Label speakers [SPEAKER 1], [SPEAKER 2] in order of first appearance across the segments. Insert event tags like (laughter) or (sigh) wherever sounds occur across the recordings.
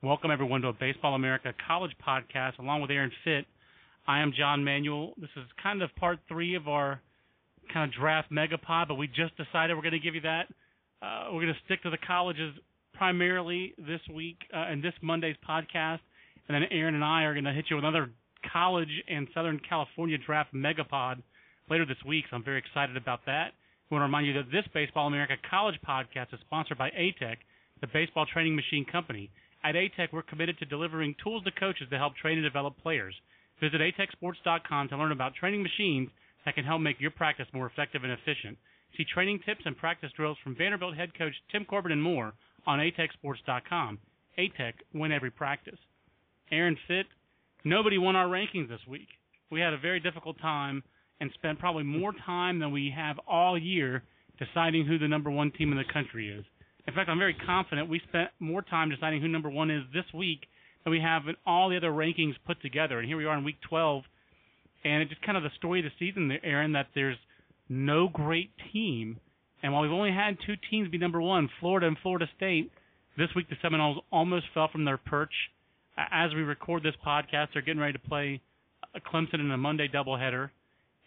[SPEAKER 1] Welcome, everyone, to a Baseball America college podcast along with Aaron Fitt. I am John Manuel. This is kind of part three of our kind of draft megapod, but we just decided we're going to give you that. Uh, we're going to stick to the colleges primarily this week uh, and this Monday's podcast. And then Aaron and I are going to hit you with another college and Southern California draft megapod later this week. So I'm very excited about that. We want to remind you that this Baseball America college podcast is sponsored by ATEC, the baseball training machine company. At ATEC, we're committed to delivering tools to coaches to help train and develop players. Visit atecsports.com to learn about training machines that can help make your practice more effective and efficient. See training tips and practice drills from Vanderbilt head coach Tim Corbin and more on atecsports.com. ATEC, win every practice. Aaron Fitt, nobody won our rankings this week. We had a very difficult time and spent probably more time than we have all year deciding who the number one team in the country is. In fact, I'm very confident we spent more time deciding who number one is this week than we have in all the other rankings put together. And here we are in week 12, and it's just kind of the story of the season, Aaron, that there's no great team. And while we've only had two teams be number one, Florida and Florida State, this week the Seminoles almost fell from their perch. As we record this podcast, they're getting ready to play Clemson in a Monday doubleheader,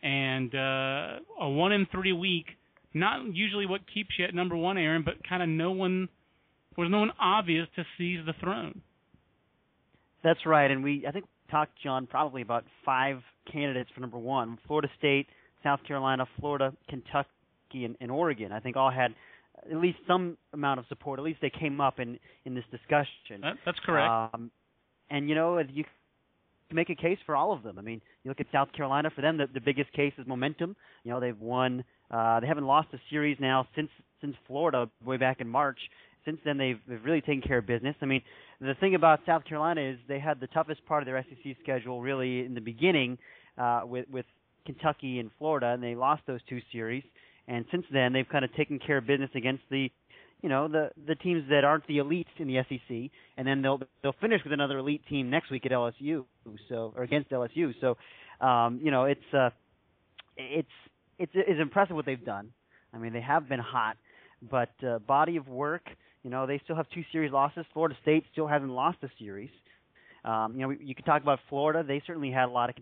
[SPEAKER 1] and uh, a one in three week not usually what keeps you at number one, Aaron, but kind of no one was no one obvious to seize the throne.
[SPEAKER 2] That's right, and we I think talked John probably about five candidates for number one: Florida State, South Carolina, Florida, Kentucky, and, and Oregon. I think all had at least some amount of support. At least they came up in in this discussion.
[SPEAKER 1] That, that's correct.
[SPEAKER 2] Um, and you know you can make a case for all of them. I mean, you look at South Carolina. For them, the, the biggest case is momentum. You know, they've won uh, they haven't lost a series now since since Florida way back in March. Since then, they've they've really taken care of business. I mean, the thing about South Carolina is they had the toughest part of their SEC schedule really in the beginning uh, with with Kentucky and Florida, and they lost those two series. And since then, they've kind of taken care of business against the you know the the teams that aren't the elites in the SEC, and then they'll they'll finish with another elite team next week at LSU, so or against LSU. So, um, you know, it's uh, it's it's it's impressive what they've done. I mean, they have been hot, but uh, body of work. You know, they still have two series losses. Florida State still hasn't lost a series. Um, you know, you can talk about Florida. They certainly had a lot of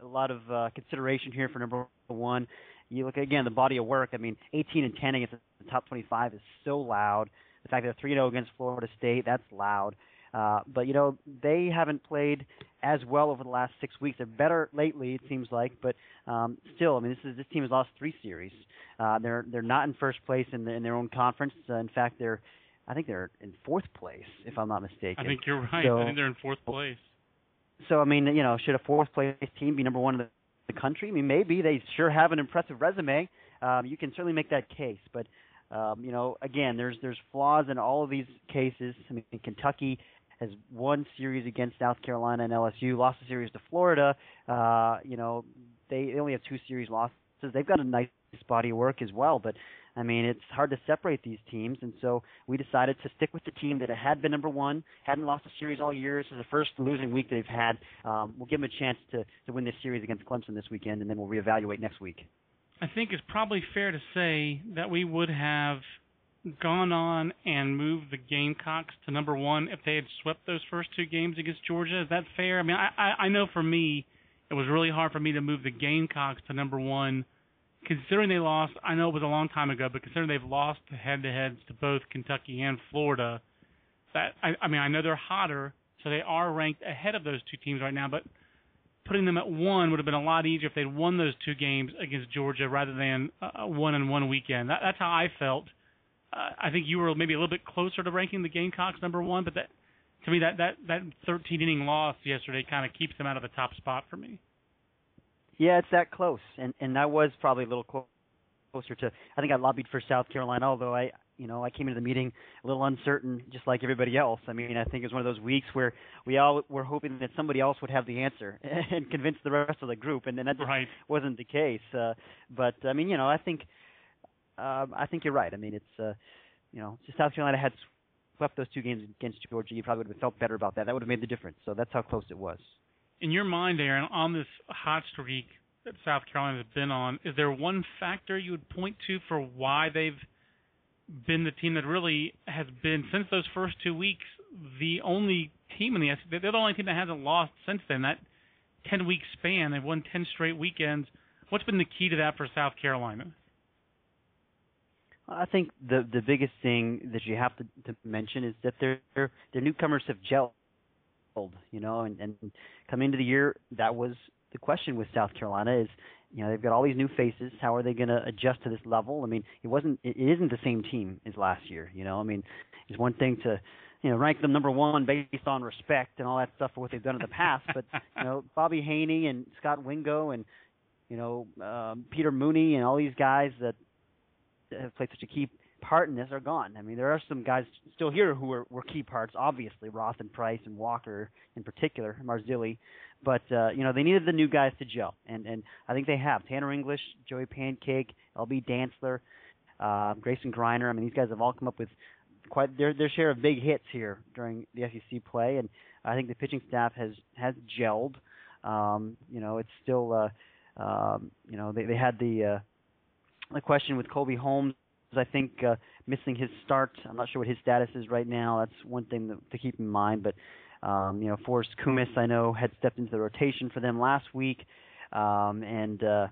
[SPEAKER 2] a lot of uh, consideration here for number one. You look again the body of work. I mean, 18 and 10 against the top 25 is so loud. The fact that they're 3-0 against Florida State, that's loud. Uh, but you know they haven't played as well over the last six weeks. They're better lately, it seems like, but um, still, I mean, this is this team has lost three series. Uh, they're they're not in first place in, the, in their own conference. Uh, in fact, they're I think they're in fourth place, if I'm not mistaken.
[SPEAKER 1] I think you're right.
[SPEAKER 2] So,
[SPEAKER 1] I think they're in fourth place.
[SPEAKER 2] So I mean, you know, should a fourth place team be number one in the, the country? I mean, maybe they sure have an impressive resume. Um, you can certainly make that case, but um, you know, again, there's there's flaws in all of these cases. I mean, Kentucky has won series against South Carolina and LSU, lost a series to Florida. Uh, you know, they, they only have two series losses. They've got a nice body of work as well, but I mean, it's hard to separate these teams, and so we decided to stick with the team that had been number one, hadn't lost a series all year. This is the first losing week they've had. Um, we'll give them a chance to to win this series against Clemson this weekend, and then we'll reevaluate next week.
[SPEAKER 1] I think it's probably fair to say that we would have gone on and moved the Gamecocks to number one if they had swept those first two games against Georgia. Is that fair? I mean, I, I, I know for me, it was really hard for me to move the Gamecocks to number one, considering they lost. I know it was a long time ago, but considering they've lost head-to-heads to both Kentucky and Florida, that I, I mean I know they're hotter, so they are ranked ahead of those two teams right now, but putting them at one would have been a lot easier if they'd won those two games against Georgia rather than a one and one weekend. That, that's how I felt. Uh, I think you were maybe a little bit closer to ranking the Gamecocks number one, but that to me that that that 13 inning loss yesterday kind of keeps them out of the top spot for me.
[SPEAKER 2] Yeah, it's that close, and and that was probably a little closer to. I think I lobbied for South Carolina, although I you know, I came into the meeting a little uncertain, just like everybody else. I mean, I think it was one of those weeks where we all were hoping that somebody else would have the answer (laughs) and convince the rest of the group, and then that just
[SPEAKER 1] right.
[SPEAKER 2] wasn't the case. Uh, but I mean, you know, I think uh, I think you're right. I mean, it's uh, you know, just South Carolina had swept those two games against Georgia, you probably would have felt better about that. That would have made the difference. So that's how close it was.
[SPEAKER 1] In your mind, Aaron, on this hot streak that South Carolina has been on, is there one factor you would point to for why they've been the team that really has been since those first two weeks the only team in the SEC. They're the only team that hasn't lost since then. That ten week span, they've won ten straight weekends. What's been the key to that for South Carolina?
[SPEAKER 2] I think the the biggest thing that you have to, to mention is that their their newcomers have gelled. You know, and, and coming into the year, that was the question with South Carolina is you know they've got all these new faces. How are they going to adjust to this level? I mean, it wasn't it isn't the same team as last year. You know, I mean, it's one thing to you know rank them number one based on respect and all that stuff for what they've done in the past, but you know (laughs) Bobby Haney and Scott Wingo and you know um, Peter Mooney and all these guys that have played such a key part in this are gone. I mean, there are some guys still here who were, were key parts, obviously Roth and Price and Walker in particular, Marzilli, but uh, you know they needed the new guys to gel, and and I think they have. Tanner English, Joey Pankake, LB Dantzler, uh, Grayson Greiner. I mean, these guys have all come up with quite their their share of big hits here during the SEC play, and I think the pitching staff has has gelled. Um, you know, it's still uh, um, you know they they had the uh, the question with Colby Holmes. I think uh, missing his start. I'm not sure what his status is right now. That's one thing that, to keep in mind. But um, you know, Forrest Koumas, I know, had stepped into the rotation for them last week, um, and uh,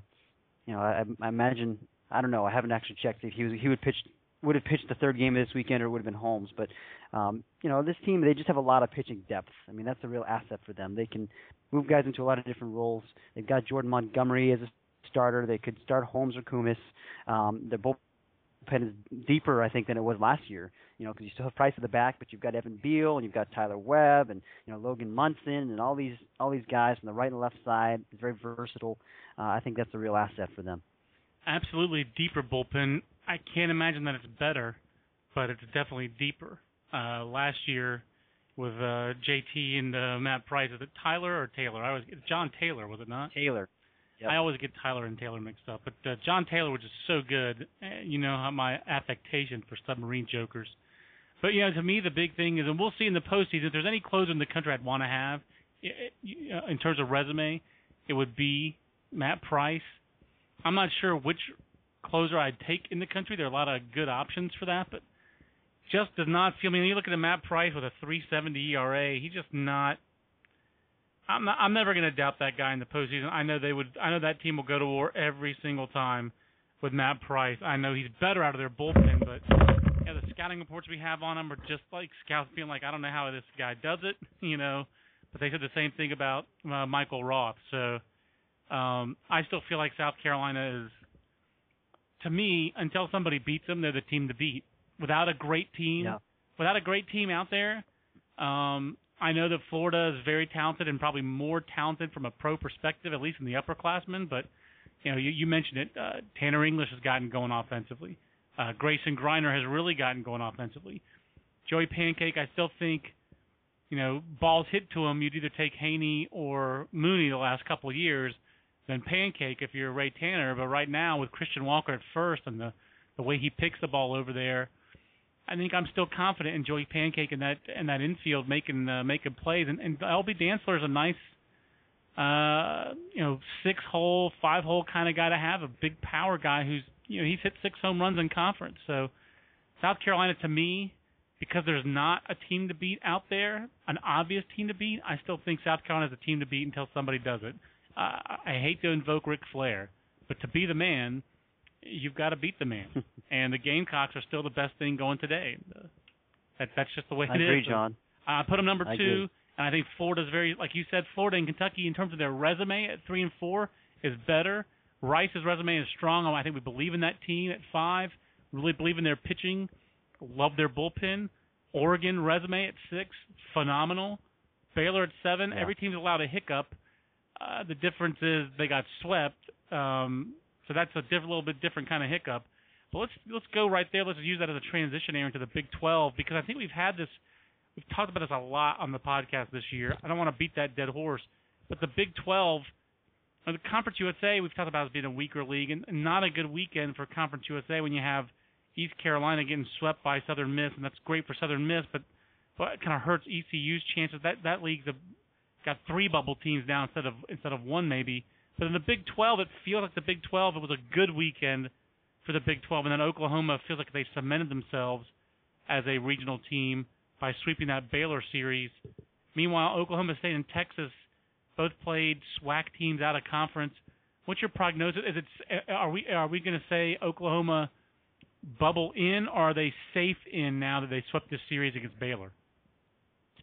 [SPEAKER 2] you know, I, I imagine I don't know. I haven't actually checked if he was he would pitch would have pitched the third game of this weekend or it would have been Holmes. But um, you know, this team they just have a lot of pitching depth. I mean, that's a real asset for them. They can move guys into a lot of different roles. They've got Jordan Montgomery as a starter. They could start Holmes or Koumas. Um, they're bullpen is deeper, I think, than it was last year. You know, because you still have Price at the back, but you've got Evan Beal and you've got Tyler Webb and you know Logan Munson and all these all these guys from the right and left side. It's very versatile. Uh, I think that's a real asset for them.
[SPEAKER 1] Absolutely deeper bullpen. I can't imagine that it's better, but it's definitely deeper. Uh, last year with uh, JT and uh, Matt Price, is it Tyler or Taylor? I was John Taylor, was it not?
[SPEAKER 2] Taylor. Yep.
[SPEAKER 1] I always get Tyler and Taylor mixed up, but uh, John Taylor was just so good. Eh, you know how my affectation for submarine jokers. But you know, to me, the big thing is, and we'll see in the postseason, if there's any closer in the country I'd want to have it, it, uh, in terms of resume, it would be Matt Price. I'm not sure which closer I'd take in the country. There are a lot of good options for that, but just does not feel. I mean, you look at a Matt Price with a 3.70 ERA. He's just not I'm not, I'm never going to doubt that guy in the postseason. I know they would. I know that team will go to war every single time with Matt Price. I know he's better out of their bullpen, but yeah, the scouting reports we have on him are just like scouts being like, I don't know how this guy does it, (laughs) you know. But they said the same thing about uh, Michael Roth. So um, I still feel like South Carolina is, to me, until somebody beats them, they're the team to beat. Without a great team,
[SPEAKER 2] yeah.
[SPEAKER 1] without a great team out there, um, I know that Florida is very talented and probably more talented from a pro perspective, at least in the upperclassmen. But you know, you, you mentioned it. Uh, Tanner English has gotten going offensively. Uh, Grayson Greiner has really gotten going offensively. Joey Pankake, I still think, you know, balls hit to him, you'd either take Haney or Mooney the last couple of years than Pankake if you're Ray Tanner. But right now, with Christian Walker at first and the the way he picks the ball over there, I think I'm still confident in Joey Pankake and that and that infield making uh, making plays. And, and LB Dantzler is a nice, uh, you know, six hole, five hole kind of guy to have. A big power guy who's you know he's hit six home runs in conference. So South Carolina to me, because there's not a team to beat out there, an obvious team to beat. I still think South Carolina is a team to beat until somebody does it. Uh, I hate to invoke Ric Flair, but to be the man you've got to beat the man. (laughs) and the Gamecocks are still the best thing going today. That that's just the way it is.
[SPEAKER 2] I
[SPEAKER 1] it
[SPEAKER 2] agree,
[SPEAKER 1] is.
[SPEAKER 2] John.
[SPEAKER 1] I put them number
[SPEAKER 2] I
[SPEAKER 1] two,
[SPEAKER 2] agree.
[SPEAKER 1] and I think Florida's very, like you said, Florida and Kentucky in terms of their resume at three and four is better. Rice's resume is strong. I think we believe in that team at five. Really believe in their pitching. Love their bullpen. Oregon resume at six, phenomenal. Baylor at seven.
[SPEAKER 2] Yeah.
[SPEAKER 1] Every team's allowed a hiccup. Uh, the difference is they got swept, um, so that's a diff- little bit different kind of hiccup. But let's let's go right there. Let's use that as a transition area into the Big 12 because I think we've had this. We've talked about this a lot on the podcast this year. I don't want to beat that dead horse, but the Big 12, uh, the Conference USA, we've talked about as being a weaker league and and not a good weekend for Conference USA when you have East Carolina getting swept by Southern Miss, and that's great for Southern Miss, but but it kind of hurts ECU's chances. That that league's a, got three bubble teams now instead of instead of one maybe. But in the Big 12, it feels like the Big 12. It was a good weekend for the Big 12, and then Oklahoma feels like they cemented themselves as a regional team by sweeping that Baylor series. Meanwhile, Oklahoma State and Texas both played SWAC teams out of conference. What's your prognosis? Is it are we are we going to say Oklahoma bubble in, or are they safe in now that they swept this series against Baylor?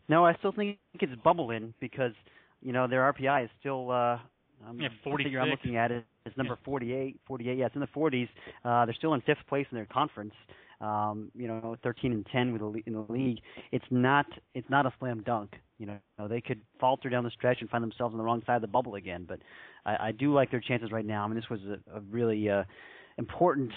[SPEAKER 2] No, I still think it's bubble in because you know their RPI is still. Uh, um,
[SPEAKER 1] Yeah,
[SPEAKER 2] the figure I'm looking at it is number 48. 48. Yeah, it's in the 40s. Uh, they're still in fifth place in their conference. Um, you know, 13 and 10 with the in the league. It's not. It's not a slam dunk. You know, they could falter down the stretch and find themselves on the wrong side of the bubble again. But I, I do like their chances right now. I mean, this was a, a really uh, important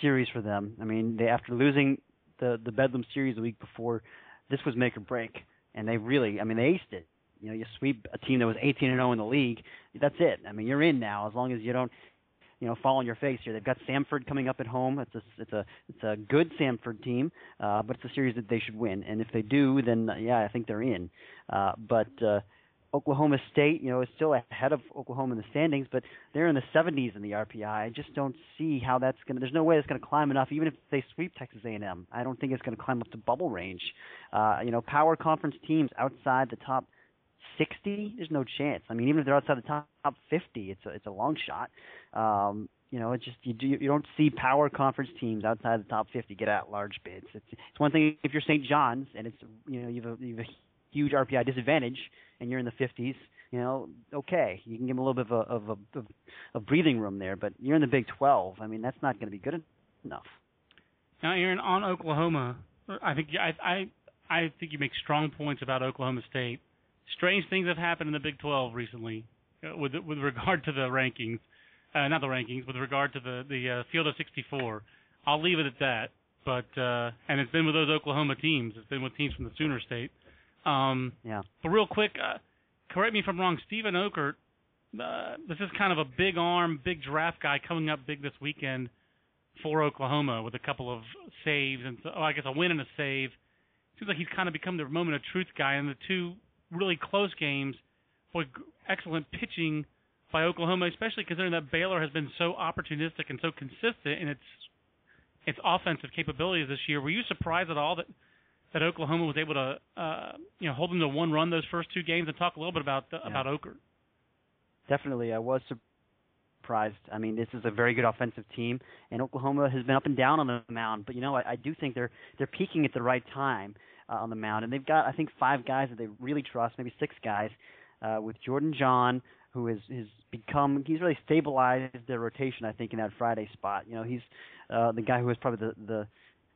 [SPEAKER 2] series for them. I mean, they after losing the the Bedlam series the week before, this was make or break, and they really. I mean, they aced it. You know, you sweep a team that was 18 and 0 in the league. That's it. I mean, you're in now as long as you don't, you know, fall on your face here. They've got Samford coming up at home. It's a it's a it's a good Samford team, uh, but it's a series that they should win. And if they do, then uh, yeah, I think they're in. Uh, but uh, Oklahoma State, you know, is still ahead of Oklahoma in the standings, but they're in the 70s in the RPI. I just don't see how that's going to. There's no way it's going to climb enough, even if they sweep Texas A&M. I don't think it's going to climb up to bubble range. Uh, you know, power conference teams outside the top 60, there's no chance. I mean, even if they're outside the top, top 50, it's a it's a long shot. Um, you know, it's just you do you don't see power conference teams outside the top 50 get at large bids. It's it's one thing if you're St. John's and it's you know you've a, you've a huge RPI disadvantage and you're in the 50s. You know, okay, you can give them a little bit of a of a of breathing room there, but you're in the Big 12. I mean, that's not going to be good enough.
[SPEAKER 1] Now, Aaron, on Oklahoma, I think I I I think you make strong points about Oklahoma State. Strange things have happened in the Big 12 recently, uh, with with regard to the rankings, uh, not the rankings, with regard to the the uh, field of 64. I'll leave it at that. But uh, and it's been with those Oklahoma teams. It's been with teams from the Sooner State. Um,
[SPEAKER 2] Yeah.
[SPEAKER 1] but real quick, uh, correct me if I'm wrong. Steven Okert, uh, this is kind of a big arm, big draft guy coming up big this weekend for Oklahoma with a couple of saves and so, oh, I guess a win and a save. Seems like he's kind of become the moment of truth guy in the two really close games. G- excellent pitching by Oklahoma, especially considering that Baylor has been so opportunistic and so consistent in its its offensive capabilities this year. Were you surprised at all that that Oklahoma was able to uh, you know hold them to one run those first two games? And talk a little bit about
[SPEAKER 2] Yeah.
[SPEAKER 1] about Okert.
[SPEAKER 2] Definitely, I was surprised. I mean, this is a very good offensive team, and Oklahoma has been up and down on the mound. But you know, I, I do think they're they're peaking at the right time uh, on the mound, and they've got I think five guys that they really trust, maybe six guys, uh, with Jordan John, who has has become he's really stabilized their rotation. I think in that Friday spot. You know, he's uh, the guy who is probably the the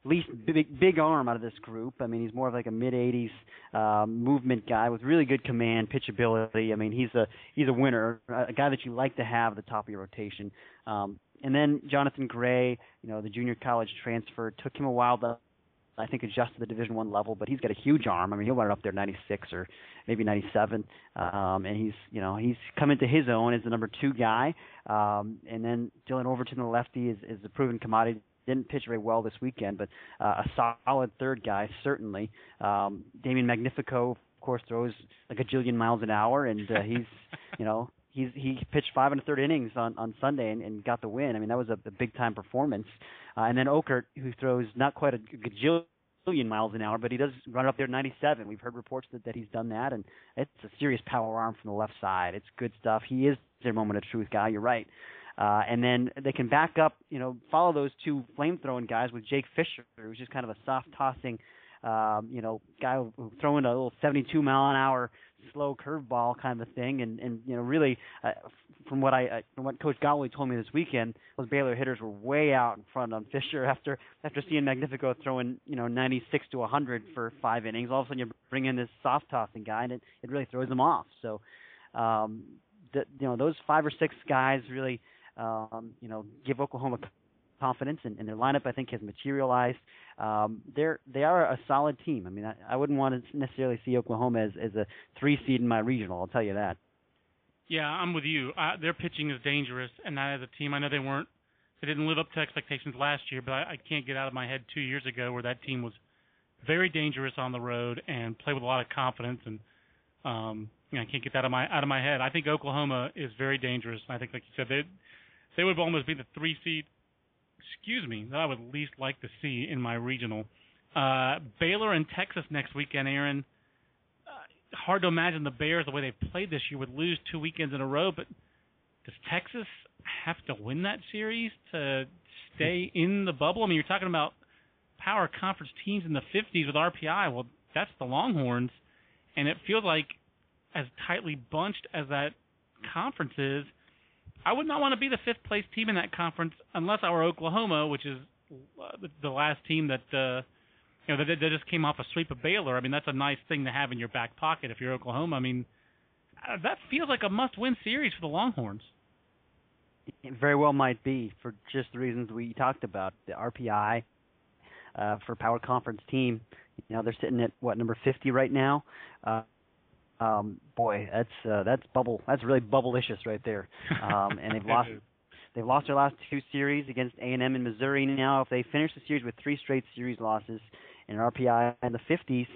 [SPEAKER 2] least big big arm out of this group. I mean, he's more of like a mid 80s um, movement guy with really good command, pitchability. I mean, he's a he's a winner, a guy that you like to have at the top of your rotation. Um, and then Jonathan Gray, you know, the junior college transfer, took him a while to I think adjust to the Division One level, but he's got a huge arm. I mean, he'll run it up there 96 or maybe 97, um, and he's you know he's come into his own as the number two guy. Um, and then Dylan Overton, the lefty, is, is a proven commodity. Didn't pitch very well this weekend, but uh, a solid third guy certainly. Um, Damien Magnifico, of course, throws like a jillion miles an hour, and uh, he's (laughs) you know he's he pitched five and a third innings on on Sunday and, and got the win. I mean that was a, a big time performance. Uh, and then Okert, who throws not quite a gajillion miles an hour, but he does run up there 97. We've heard reports that, that he's done that, and it's a serious power arm from the left side. It's good stuff. He is their moment of truth guy. You're right. Uh, and then they can back up, you know, follow those two flame throwing guys with Jake Fisher, who's just kind of a soft tossing um, you know, guy throwing a little 72 mile an hour slow curveball kind of thing, and and you know, really, uh, from what I uh, from what Coach Gottlieb told me this weekend, those Baylor hitters were way out in front on (laughs) Fisher after after seeing Magnifico throwing you know 96 to 100 for five innings. All of a sudden, you bring in this soft tossing guy, and it it really throws them off. So, um, the, you know, those five or six guys really, um, you know, give Oklahoma confidence, and, and their lineup I think has materialized. Um, they're they are a solid team. I mean, I, I wouldn't want to necessarily see Oklahoma as as a three seed in my regional. I'll tell you that.
[SPEAKER 1] Yeah, I'm with you. Uh, their pitching is dangerous, and as a team, I know they weren't, they didn't live up to expectations last year, but I, I can't get out of my head two years ago where that team was very dangerous on the road and played with a lot of confidence, and um, you know, I can't get that out of my out of my head. I think Oklahoma is very dangerous. I think, like you said, they they would almost be the three seed excuse me, that I would least like to see in my regional. Uh, Baylor and Texas next weekend, Aaron. Uh, hard to imagine the Bears, the way they've played this year, would lose two weekends in a row. But does Texas have to win that series to stay (laughs) in the bubble? I mean, you're talking about power conference teams in the 50s with RPI. Well, that's the Longhorns, and it feels like as tightly bunched as that conference is – I would not want to be the fifth place team in that conference unless were Oklahoma, which is uh, the last team that uh, you know that, that just came off a sweep of Baylor. I mean, that's a nice thing to have in your back pocket if you're Oklahoma. I mean, uh, that feels like a must-win series for the Longhorns.
[SPEAKER 2] It very well might be for just the reasons we talked about. The RPI uh, for power conference team, you know, they're sitting at what number 50 right now. Uh, um, boy, that's uh, that's bubble. That's really bubblicious right there. Um, and they've lost (laughs) they've lost their last two series against A and M and Missouri. Now, if they finish the series with three straight series losses and RPI in the 50s,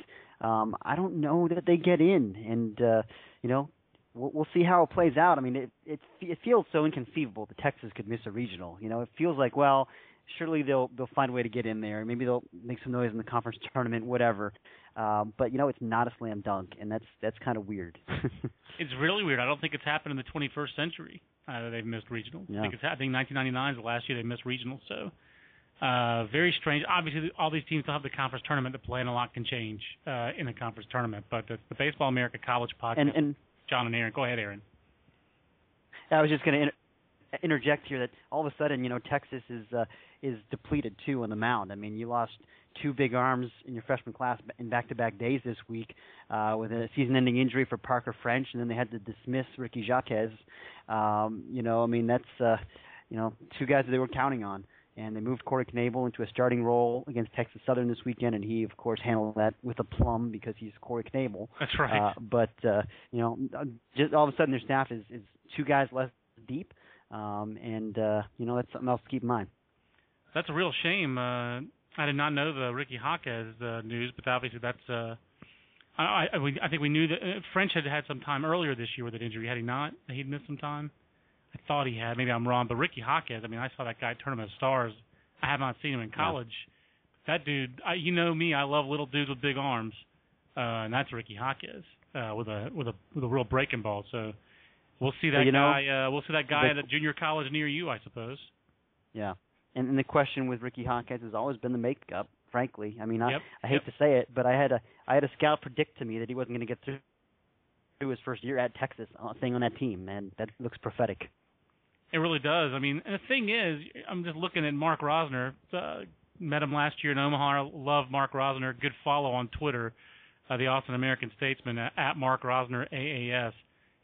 [SPEAKER 2] um, I don't know that they get in. And uh, you know, we'll, we'll see how it plays out. I mean, it it it feels so inconceivable that Texas could miss a regional. You know, it feels like well, surely they'll they'll find a way to get in there. Maybe they'll make some noise in the conference (laughs) tournament, whatever. Um, but you know, it's not a slam dunk, and that's that's kind of weird. (laughs)
[SPEAKER 1] it's really weird. I don't think it's happened in the 21st century. Uh, they've missed regional. Yeah. I think it's I think 1999 is the last year they missed regional. So uh, very strange. Obviously, all these teams still have the conference tournament to play, and a lot can change uh, in the conference tournament. But the, the Baseball America College podcast.
[SPEAKER 2] And, and
[SPEAKER 1] John and Aaron, go ahead, Aaron.
[SPEAKER 2] I was just going to inter- interject here that all of a sudden, you know, Texas is uh, is depleted too on the mound. I mean, you lost two big arms in your freshman class in back-to-back days this week uh, with a season-ending injury for Parker French, and then they had to dismiss Ricky Jaquez. Um, you know, I mean, that's uh, you know two guys that they were counting on. And they moved Corey Knebel into a starting role against Texas Southern this weekend, and he, of course, handled that with a plum because he's Corey Knebel.
[SPEAKER 1] That's right.
[SPEAKER 2] Uh, but uh, you know, just all of a sudden their staff is, is two guys less deep, um, and uh, you know that's something else to keep in mind
[SPEAKER 1] that's a real shame. Uh, I did not know the Ricky Jaquez uh, news, but obviously that's. Uh, I, I, I think we knew that uh, French had had some time earlier this year with an injury. Had he not? He'd missed some time. I thought he had. Maybe I'm wrong. But Ricky Jaquez. I mean, I saw that guy Tournament of Stars. I have not seen him in college. Yeah. That dude. I, you know me. I love little dudes with big arms, uh, and that's Ricky Jaquez uh, with a with a with a real breaking ball. So we'll see that
[SPEAKER 2] you
[SPEAKER 1] guy.
[SPEAKER 2] Know,
[SPEAKER 1] uh, we'll see that guy at a junior college near you, I suppose.
[SPEAKER 2] Yeah, and, and the question with Ricky Jaquez has always been the makeup. Frankly, I mean, I,
[SPEAKER 1] yep,
[SPEAKER 2] I hate
[SPEAKER 1] yep.
[SPEAKER 2] to say it, but I had a I had a scout predict to me that he wasn't going to get through through his first year at Texas, uh, thing on that team, and that looks prophetic.
[SPEAKER 1] It really does. I mean, and the thing is, I'm just looking at Mark Rosner. Uh, met him last year in Omaha. Love Mark Rosner. Good follow on Twitter, uh, the Austin American Statesman uh, at Mark Rosner AAS.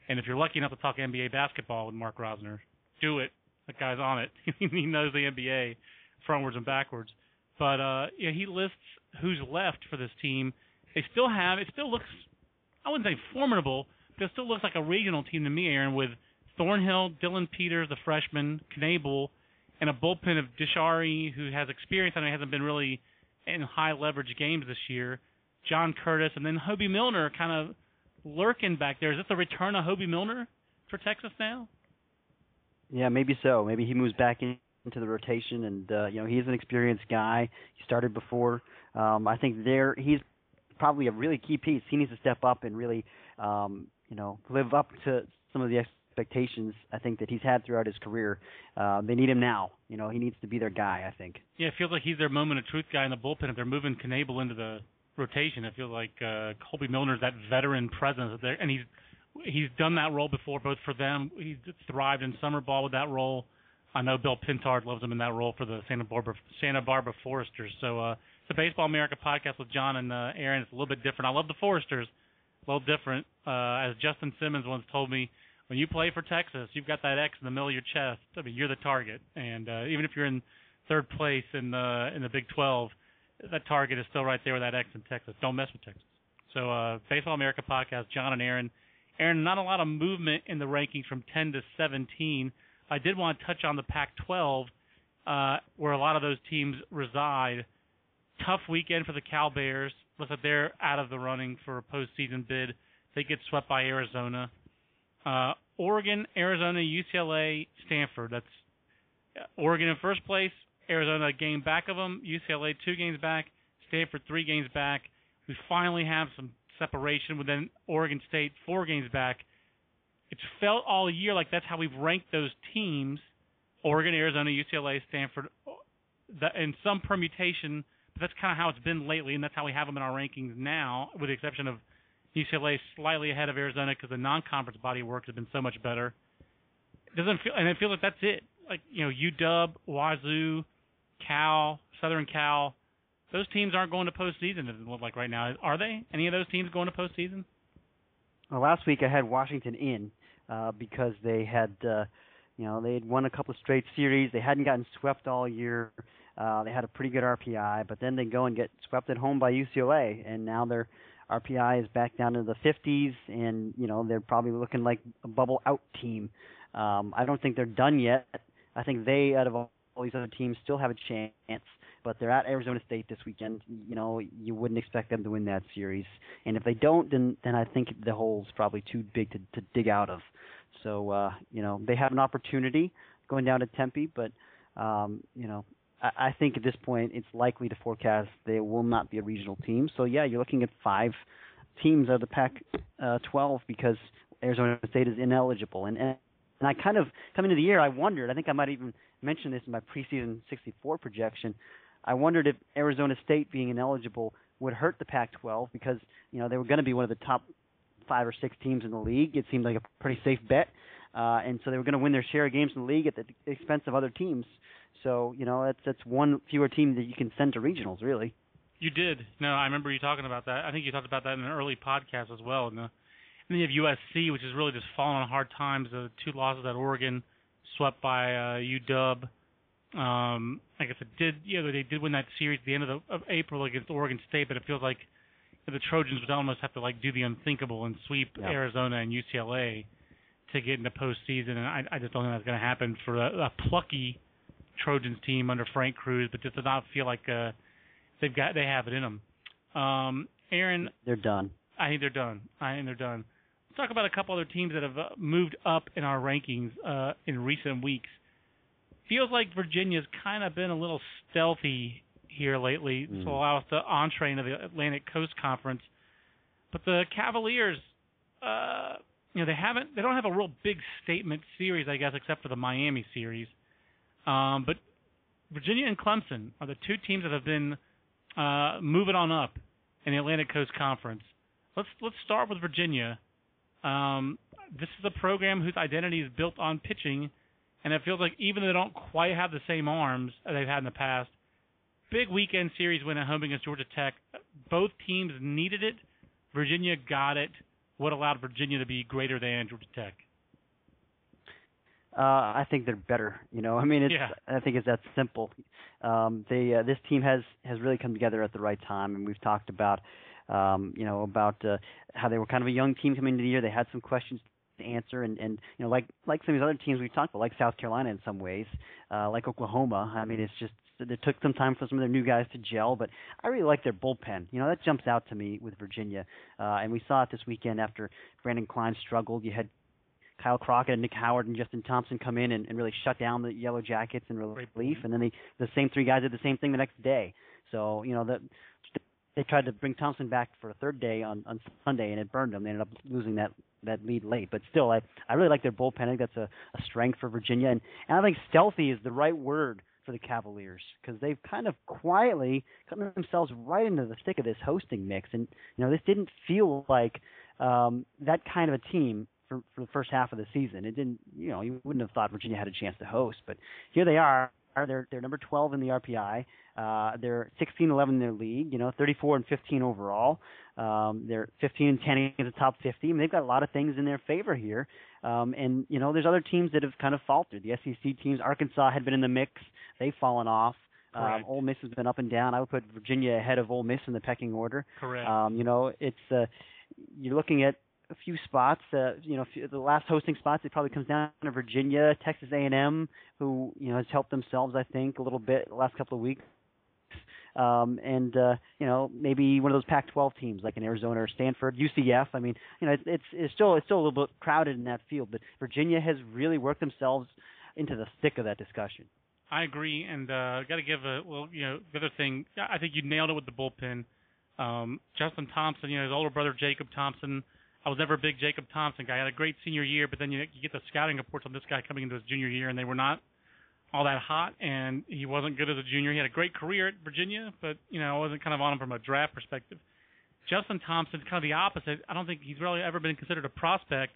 [SPEAKER 1] And if you're lucky enough to talk NBA basketball with Mark Rosner, do it. That guy's on it. (laughs) he knows the NBA frontwards and backwards. But uh, yeah, he lists who's left for this team. They still have. It still looks. I wouldn't say formidable, but it still looks like a regional team to me, Aaron, with Thornhill, Dillon Peters, the freshman, Knebel, and a bullpen of Dishari, who has experience. Know hasn't been really in high leverage games this year. John Curtis, and then Hoby Milner kind of lurking back there. Is this a return of Hoby Milner for Texas now?
[SPEAKER 2] Yeah, maybe so. Maybe he moves back in, into the rotation, and uh, you know he's an experienced guy. He started before. Um, I think there he's probably a really key piece. He needs to step up and really, um, you know, live up to some of the expectations I think that he's had throughout his career. Uh, they need him now. You know, he needs to be their guy. I think.
[SPEAKER 1] Yeah, it feels like he's their moment of truth guy in the bullpen. If they're moving Knebel into the rotation. It feels like uh, Hoby Milner's that veteran presence there, and he's he's done that role before, both for them. He's thrived in summer ball with that role. I know Bill Pintard loves him in that role for the Santa Barbara Santa Barbara Foresters. So uh, it's a Baseball America podcast with John and uh, Aaron. It's a little bit different. I love the Foresters, a little different. Uh, as Justin Simmons once told me, when you play for Texas, you've got that X in the middle of your chest. I mean, you're the target, and uh, even if you're in third place in the in the Big 12, that target is still right there with that X in Texas. Don't mess with Texas. So, uh, Baseball America podcast, John and Aaron. Aaron, not a lot of movement in the rankings from 10 to 17. I did want to touch on the Pac-12, uh, where a lot of those teams reside. Tough weekend for the Cal Bears. Looks like they're out of the running for a postseason bid. They get swept by Arizona. Uh, Oregon, Arizona, UCLA, Stanford. That's uh, Oregon in first place, Arizona a game back of them, UCLA two games back, Stanford three games back. We finally have some separation within Oregon State four games back. It's felt all year like that's how we've ranked those teams: Oregon, Arizona, UCLA, Stanford, in some permutation. But that's kind of how it's been lately, and that's how we have them in our rankings now, with the exception of UCLA slightly ahead of Arizona because the non-conference body work has been so much better. It doesn't feel, and it feels like that's it. Like you know, UW, Wazoo, Cal, Southern Cal, those teams aren't going to postseason. It doesn't look like right now. Are they? Any of those teams going to postseason?
[SPEAKER 2] Well, last week I had Washington in uh, because they had, uh, you know, they had won a couple of straight series. They hadn't gotten swept all year. Uh, they had a pretty good RPI, but then they go and get swept at home by UCLA, and now their RPI is back down to the 50s, and you know they're probably looking like a bubble out team. Um, I don't think they're done yet. I think they, out of all these other teams still have a chance, but they're at Arizona State this weekend. You know, you wouldn't expect them to win that series, and if they don't, then then I think the hole's probably too big to to dig out of. So uh, you know, they have an opportunity going down to Tempe, but um, you know, I, I think at this point it's likely to forecast they will not be a regional team. So yeah, you're looking at five teams out of the Pac-12 uh, because Arizona State is ineligible, and and and I kind of coming into the year, I wondered. I think I might even mention this in my preseason 64 projection. I wondered if Arizona State being ineligible would hurt the Pac-12 because you know they were going to be one of the top five or six teams in the league. It seemed like a pretty safe bet, uh, and so they were going to win their share of games in the league at the expense of other teams. So you know that's that's one fewer team that you can send to regionals, really.
[SPEAKER 1] You did. No, I remember you talking about that. I think you talked about that in an early podcast as well. And and then you have USC, which is really just falling on hard times. The two losses at Oregon, swept by uh, UW. Um, I guess it did. You know, they did win that series at the end of, the, of April against Oregon State, but it feels like the Trojans would almost have to like do the unthinkable and sweep yeah. Arizona and UCLA to get into postseason. And I, I just don't think that's going to happen for a, a plucky Trojans team under Frank Cruz. But just does not feel like uh, they've got they have it in them. Um, Aaron,
[SPEAKER 2] they're done.
[SPEAKER 1] I think they're done. I think they're done. Let's talk about a couple other teams that have uh, moved up in our rankings uh, in recent weeks. Feels like Virginia's kind of been a little stealthy here lately, mm. so allow us to entree into the Atlantic Coast Conference. But the Cavaliers, uh, you know, they haven't, they don't have a real big statement series, I guess, except for the Miami series. Um, but Virginia and Clemson are the two teams that have been uh, moving on up in the Atlantic Coast Conference. Let's let's start with Virginia. Um, this is a program whose identity is built on pitching, and it feels like even though they don't quite have the same arms as they've had in the past, big weekend series win at home against Georgia Tech. Both teams needed it. Virginia got it. What allowed Virginia to be greater than Georgia Tech?
[SPEAKER 2] Uh, I think they're better. You know, I mean, it's.
[SPEAKER 1] Yeah.
[SPEAKER 2] I think it's that simple. Um, they uh, this team has has really come together at the right time, and we've talked about um, you know, about uh, how they were kind of a young team coming into the year. They had some questions to answer, and and you know, like like some of these other teams we've talked about, like South Carolina in some ways, uh, like Oklahoma. I mean, it's just it took some time for some of their new guys to gel, but I really like their bullpen. You know, that jumps out to me with Virginia, uh, and we saw it this weekend after Brandon Kline struggled. You had Kyle Crockett and Nick Howard and Justin Thompson come in and, and really shut down the Yellow Jackets in relief, and then they, the same three guys did the same thing the next day. So you know that they tried to bring Thompson back for a third day on on Sunday, and it burned them. They ended up losing that that lead late. But still, I I really like their bullpen. I think that's a, a strength for Virginia, and, and I think stealthy is the right word for the Cavaliers because they've kind of quietly gotten themselves right into the thick of this hosting mix, and you know this didn't feel like um, that kind of a team for for the first half of the season. It didn't, you know, you wouldn't have thought Virginia had a chance to host, but here they are. They're they're number 12 in the RPI. Uh, they're 16-11 in their league. You know, 34 and 15 overall. Um, they're 15 and 10 in the top 50. I mean, they've got a lot of things in their favor here. Um, and you know, there's other teams that have kind of faltered. The SEC teams, Arkansas had been in the mix. They've fallen off. Um, Ole Miss has been up and down. I would put Virginia ahead of Ole Miss in the pecking order.
[SPEAKER 1] Correct.
[SPEAKER 2] Um, you know, it's uh, you're looking at a few spots. Uh, you know, the last hosting spots, it probably comes down to Virginia, Texas A&M, who you know has helped themselves, I think, a little bit the last couple of weeks. Um, and uh, you know maybe one of those Pac-12 teams like in Arizona or Stanford, UCF. I mean, you know, it's it's, it's still it's still a little bit crowded in that field, but Virginia has really worked themselves into the thick of that discussion.
[SPEAKER 1] I agree, and uh, got to give a well, you know, the other thing. I think you nailed it with the bullpen. Um, Justin Thompson, you know, his older brother Jacob Thompson. I was never a big Jacob Thompson guy. He had a great senior year, but then you, you get the scouting reports on this guy coming into his junior year, and they were not all that hot, and he wasn't good as a junior. He had a great career at Virginia, but you know, I wasn't kind of on him from a draft perspective. Justin Thompson's kind of the opposite. I don't think he's really ever been considered a prospect.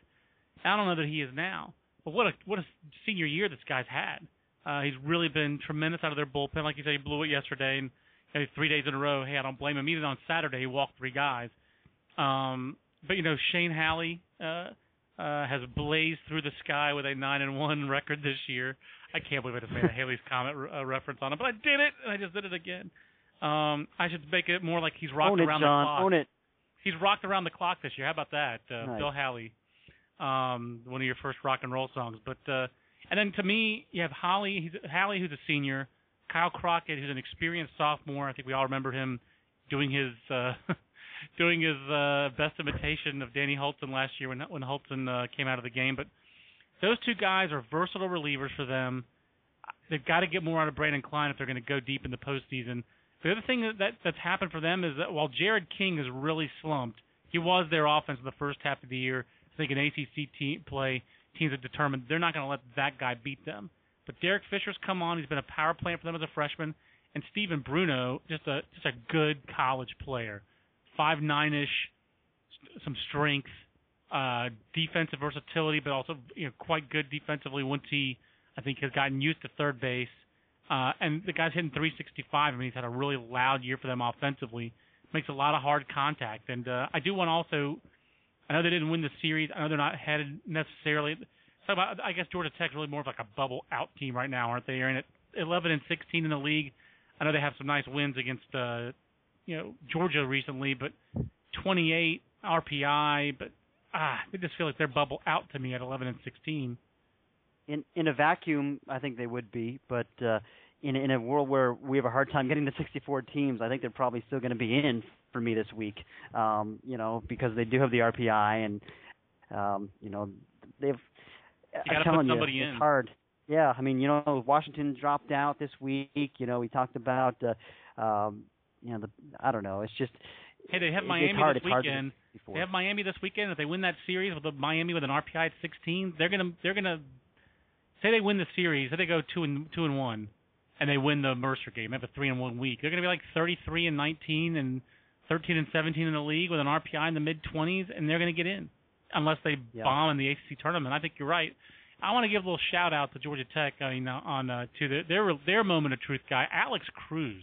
[SPEAKER 1] I don't know that he is now. But what a what a senior year this guy's had. Uh, he's really been tremendous out of their bullpen. Like you said, he blew it yesterday, and you know, three days in a row. Hey, I don't blame him. Even on Saturday, he walked three guys. Um, but you know, Shane Hallie uh, uh, has blazed through the sky with a nine and one (laughs) record this year. I can't believe I just made a Halley's Comet uh, reference on it, but I did it, and I just did it again. Um, I should make it more like he's rocked
[SPEAKER 2] it,
[SPEAKER 1] around
[SPEAKER 2] John.
[SPEAKER 1] the clock.
[SPEAKER 2] Own it.
[SPEAKER 1] He's rocked around the clock this year. How about that, uh,
[SPEAKER 2] Nice.
[SPEAKER 1] Bill Haley? Um, one of your first rock and roll songs. But uh, and then to me, you have Holly. He's Hallie, who's a senior. Kyle Crockett, who's an experienced sophomore. I think we all remember him doing his uh, (laughs) doing his uh, best imitation of Danny Holton last year when when Holton uh, came out of the game. But those two guys are versatile relievers for them. They've got to get more out of Brandon Kline if they're going to go deep in the postseason. The other thing that, that that's happened for them is that while Jared King has really slumped, he was their offense in the first half of the year. I think in ACC team play, teams have determined they're not going to let that guy beat them. But Derek Fisher's come on; he's been a power player for them as a freshman, and Stephen Bruno, just a just a good college player, five nine ish, some strength, uh, defensive versatility, but also you know quite good defensively once he I think has gotten used to third base. Uh, and the guy's hitting 365. I mean, he's had a really loud year for them offensively. Makes a lot of hard contact. And uh, I do want also, I know they didn't win the series. I know they're not headed necessarily. So about, I guess Georgia Tech's really more of like a bubble out team right now, aren't they? They're in at 11 and 16 in the league. I know they have some nice wins against, uh, you know, Georgia recently, but 28 RPI. But ah, they just feel like they're bubble out to me at 11 and 16.
[SPEAKER 2] in in a vacuum, I think they would be, but uh, in in a world where we have a hard time getting to 64 teams, I think they're probably still going to be in for me this week. Um, you know, because they do have the RPI, and um, you know they've.
[SPEAKER 1] You
[SPEAKER 2] I'm telling
[SPEAKER 1] put somebody
[SPEAKER 2] you,
[SPEAKER 1] in.
[SPEAKER 2] it's hard. Yeah, I mean, you know, Washington dropped out this week. You know, we talked about, uh, um, you know, the I don't know. It's just.
[SPEAKER 1] Hey, they have
[SPEAKER 2] it-
[SPEAKER 1] Miami
[SPEAKER 2] hard.
[SPEAKER 1] this
[SPEAKER 2] it's hard to
[SPEAKER 1] weekend. They have Miami this weekend. If they win that series with the Miami with an RPI at 16, they're gonna they're gonna say they win the series. Say they go two and two and one, and they win the Mercer game. They have a three and one week. They're gonna be like 33 and 19 and 13 and 17 in the league with an RPI in the mid 20s, and they're gonna get in unless they
[SPEAKER 2] Yeah.
[SPEAKER 1] bomb in the ACC tournament. I think you're right. I want to give a little shout out to Georgia Tech. I mean, on uh, to the, their their moment of truth guy, Alex Cruz.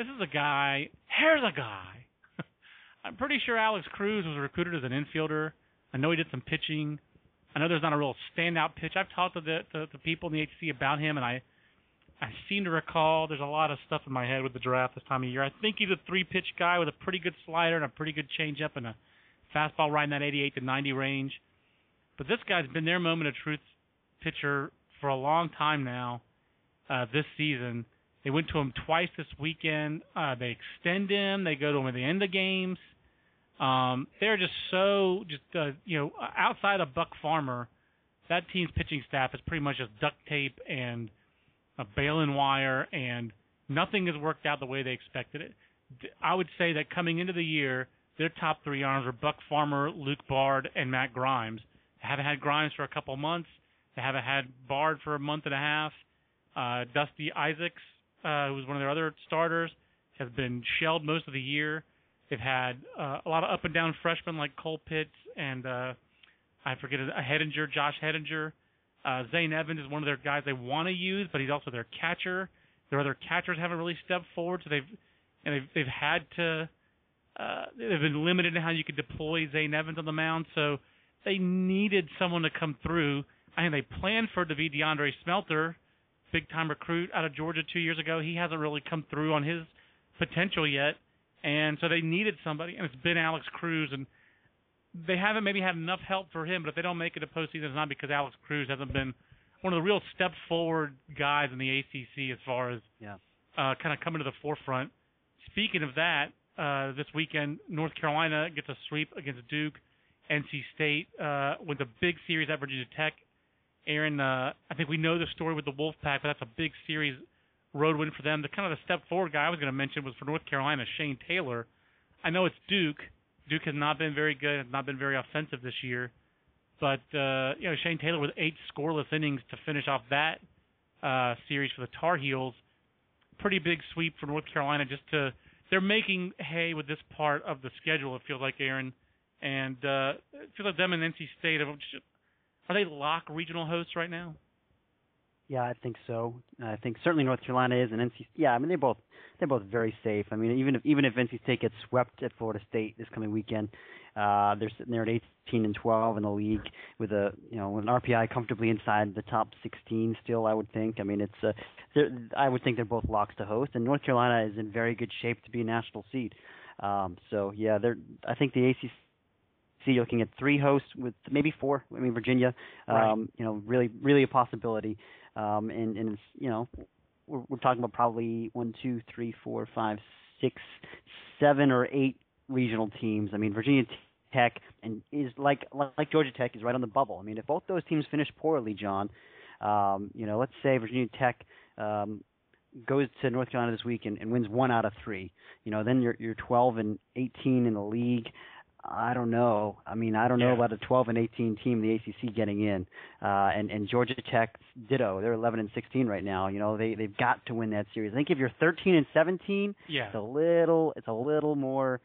[SPEAKER 1] This is a guy. Here's a guy. (laughs) I'm pretty sure Alex Cruz was recruited as an infielder. I know he did some pitching. I know there's not a real standout pitch. I've talked to the to, the people in the HC about him, and I I seem to recall there's a lot of stuff in my head with the draft this time of year. I think he's a three pitch guy with a pretty good slider and a pretty good changeup and a fastball right in that 88 to 90 range. But this guy's been their moment of truth pitcher for a long time now. Uh, this season, they went to him twice this weekend. Uh, they extend him. They go to him at the end of games. Um, they're just so just uh, you know outside of Buck Farmer, that team's pitching staff is pretty much just duct tape and a baling wire, and nothing has worked out the way they expected it. I would say that coming into the year, their top three arms were Buck Farmer, Luke Bard, and Matt Grimes. They haven't had Grimes for a couple months. They haven't had Bard for a month and a half. Uh, Dusty Isaacs, uh, who was one of their other starters, has been shelled most of the year. They've had uh, a lot of up and down freshmen like Cole Pitts and uh, I forget a Heddinger, Josh Heddinger. Uh, Zane Evans is one of their guys they want to use, but he's also their catcher. Their other catchers haven't really stepped forward, so they've and they've they've had to uh, they've been limited in how you could deploy Zane Evans on the mound. So they needed someone to come through. I think they planned for it to be DeAndre Smelter, big time recruit out of Georgia two years ago. He hasn't really come through on his potential yet, and so they needed somebody, and it's been Alex Cruz, and they haven't maybe had enough help for him. But if they don't make it to postseason, it's not because Alex Cruz hasn't been one of the real step forward guys in the ACC as far as
[SPEAKER 2] yeah.
[SPEAKER 1] uh, kind of coming to the forefront. Speaking of that, uh, this weekend North Carolina gets a sweep against Duke. NC State uh, wins a big series at Virginia Tech. Aaron, uh, I think we know the story with the Wolfpack, but that's a big series road win for them. The kind of the step forward guy I was going to mention was for North Carolina, Shane Taylor. I know it's Duke. Duke has not been very good, has not been very offensive this year, but uh, you know Shane Taylor with eight scoreless innings to finish off that uh, series for the Tar Heels. Pretty big sweep for North Carolina. Just to they're making hay with this part of the schedule. It feels like Aaron, and uh, it feels like them and NC State. Are they lock regional hosts right now?
[SPEAKER 2] Yeah, I think so. I think certainly North Carolina is, and NC. Yeah, I mean they're both they're both very safe. I mean even if even if NC State gets swept at Florida State this coming weekend, uh, they're sitting there at 18 and 12 in the league with a you know an RPI comfortably inside the top 16 still. I would think. I mean it's uh, I would think they're both locks to host, and North Carolina is in very good shape to be a national seed. Um, so yeah, they're I think the ACC see you're looking at three hosts with maybe four. I mean Virginia, um,
[SPEAKER 1] right.
[SPEAKER 2] you know, really really a possibility. Um, and, and it's, you know, we're, we're talking about probably one, two, three, four, five, six, seven or eight regional teams. I mean, Virginia Tech and is like like Georgia Tech is right on the bubble. I mean, if both those teams finish poorly, John, um, you know, let's say Virginia Tech um, goes to North Carolina this week and, and wins one out of three, you know, then you're you're 12 and 18 in the league. I don't know. I mean, I don't know about a 12 and 18 team the ACC getting in, uh, and and Georgia Tech ditto. They're 11 and 16 right now. You know, they they've got to win that series. I think if you're 13 and 17,
[SPEAKER 1] yeah.
[SPEAKER 2] it's a little it's a little more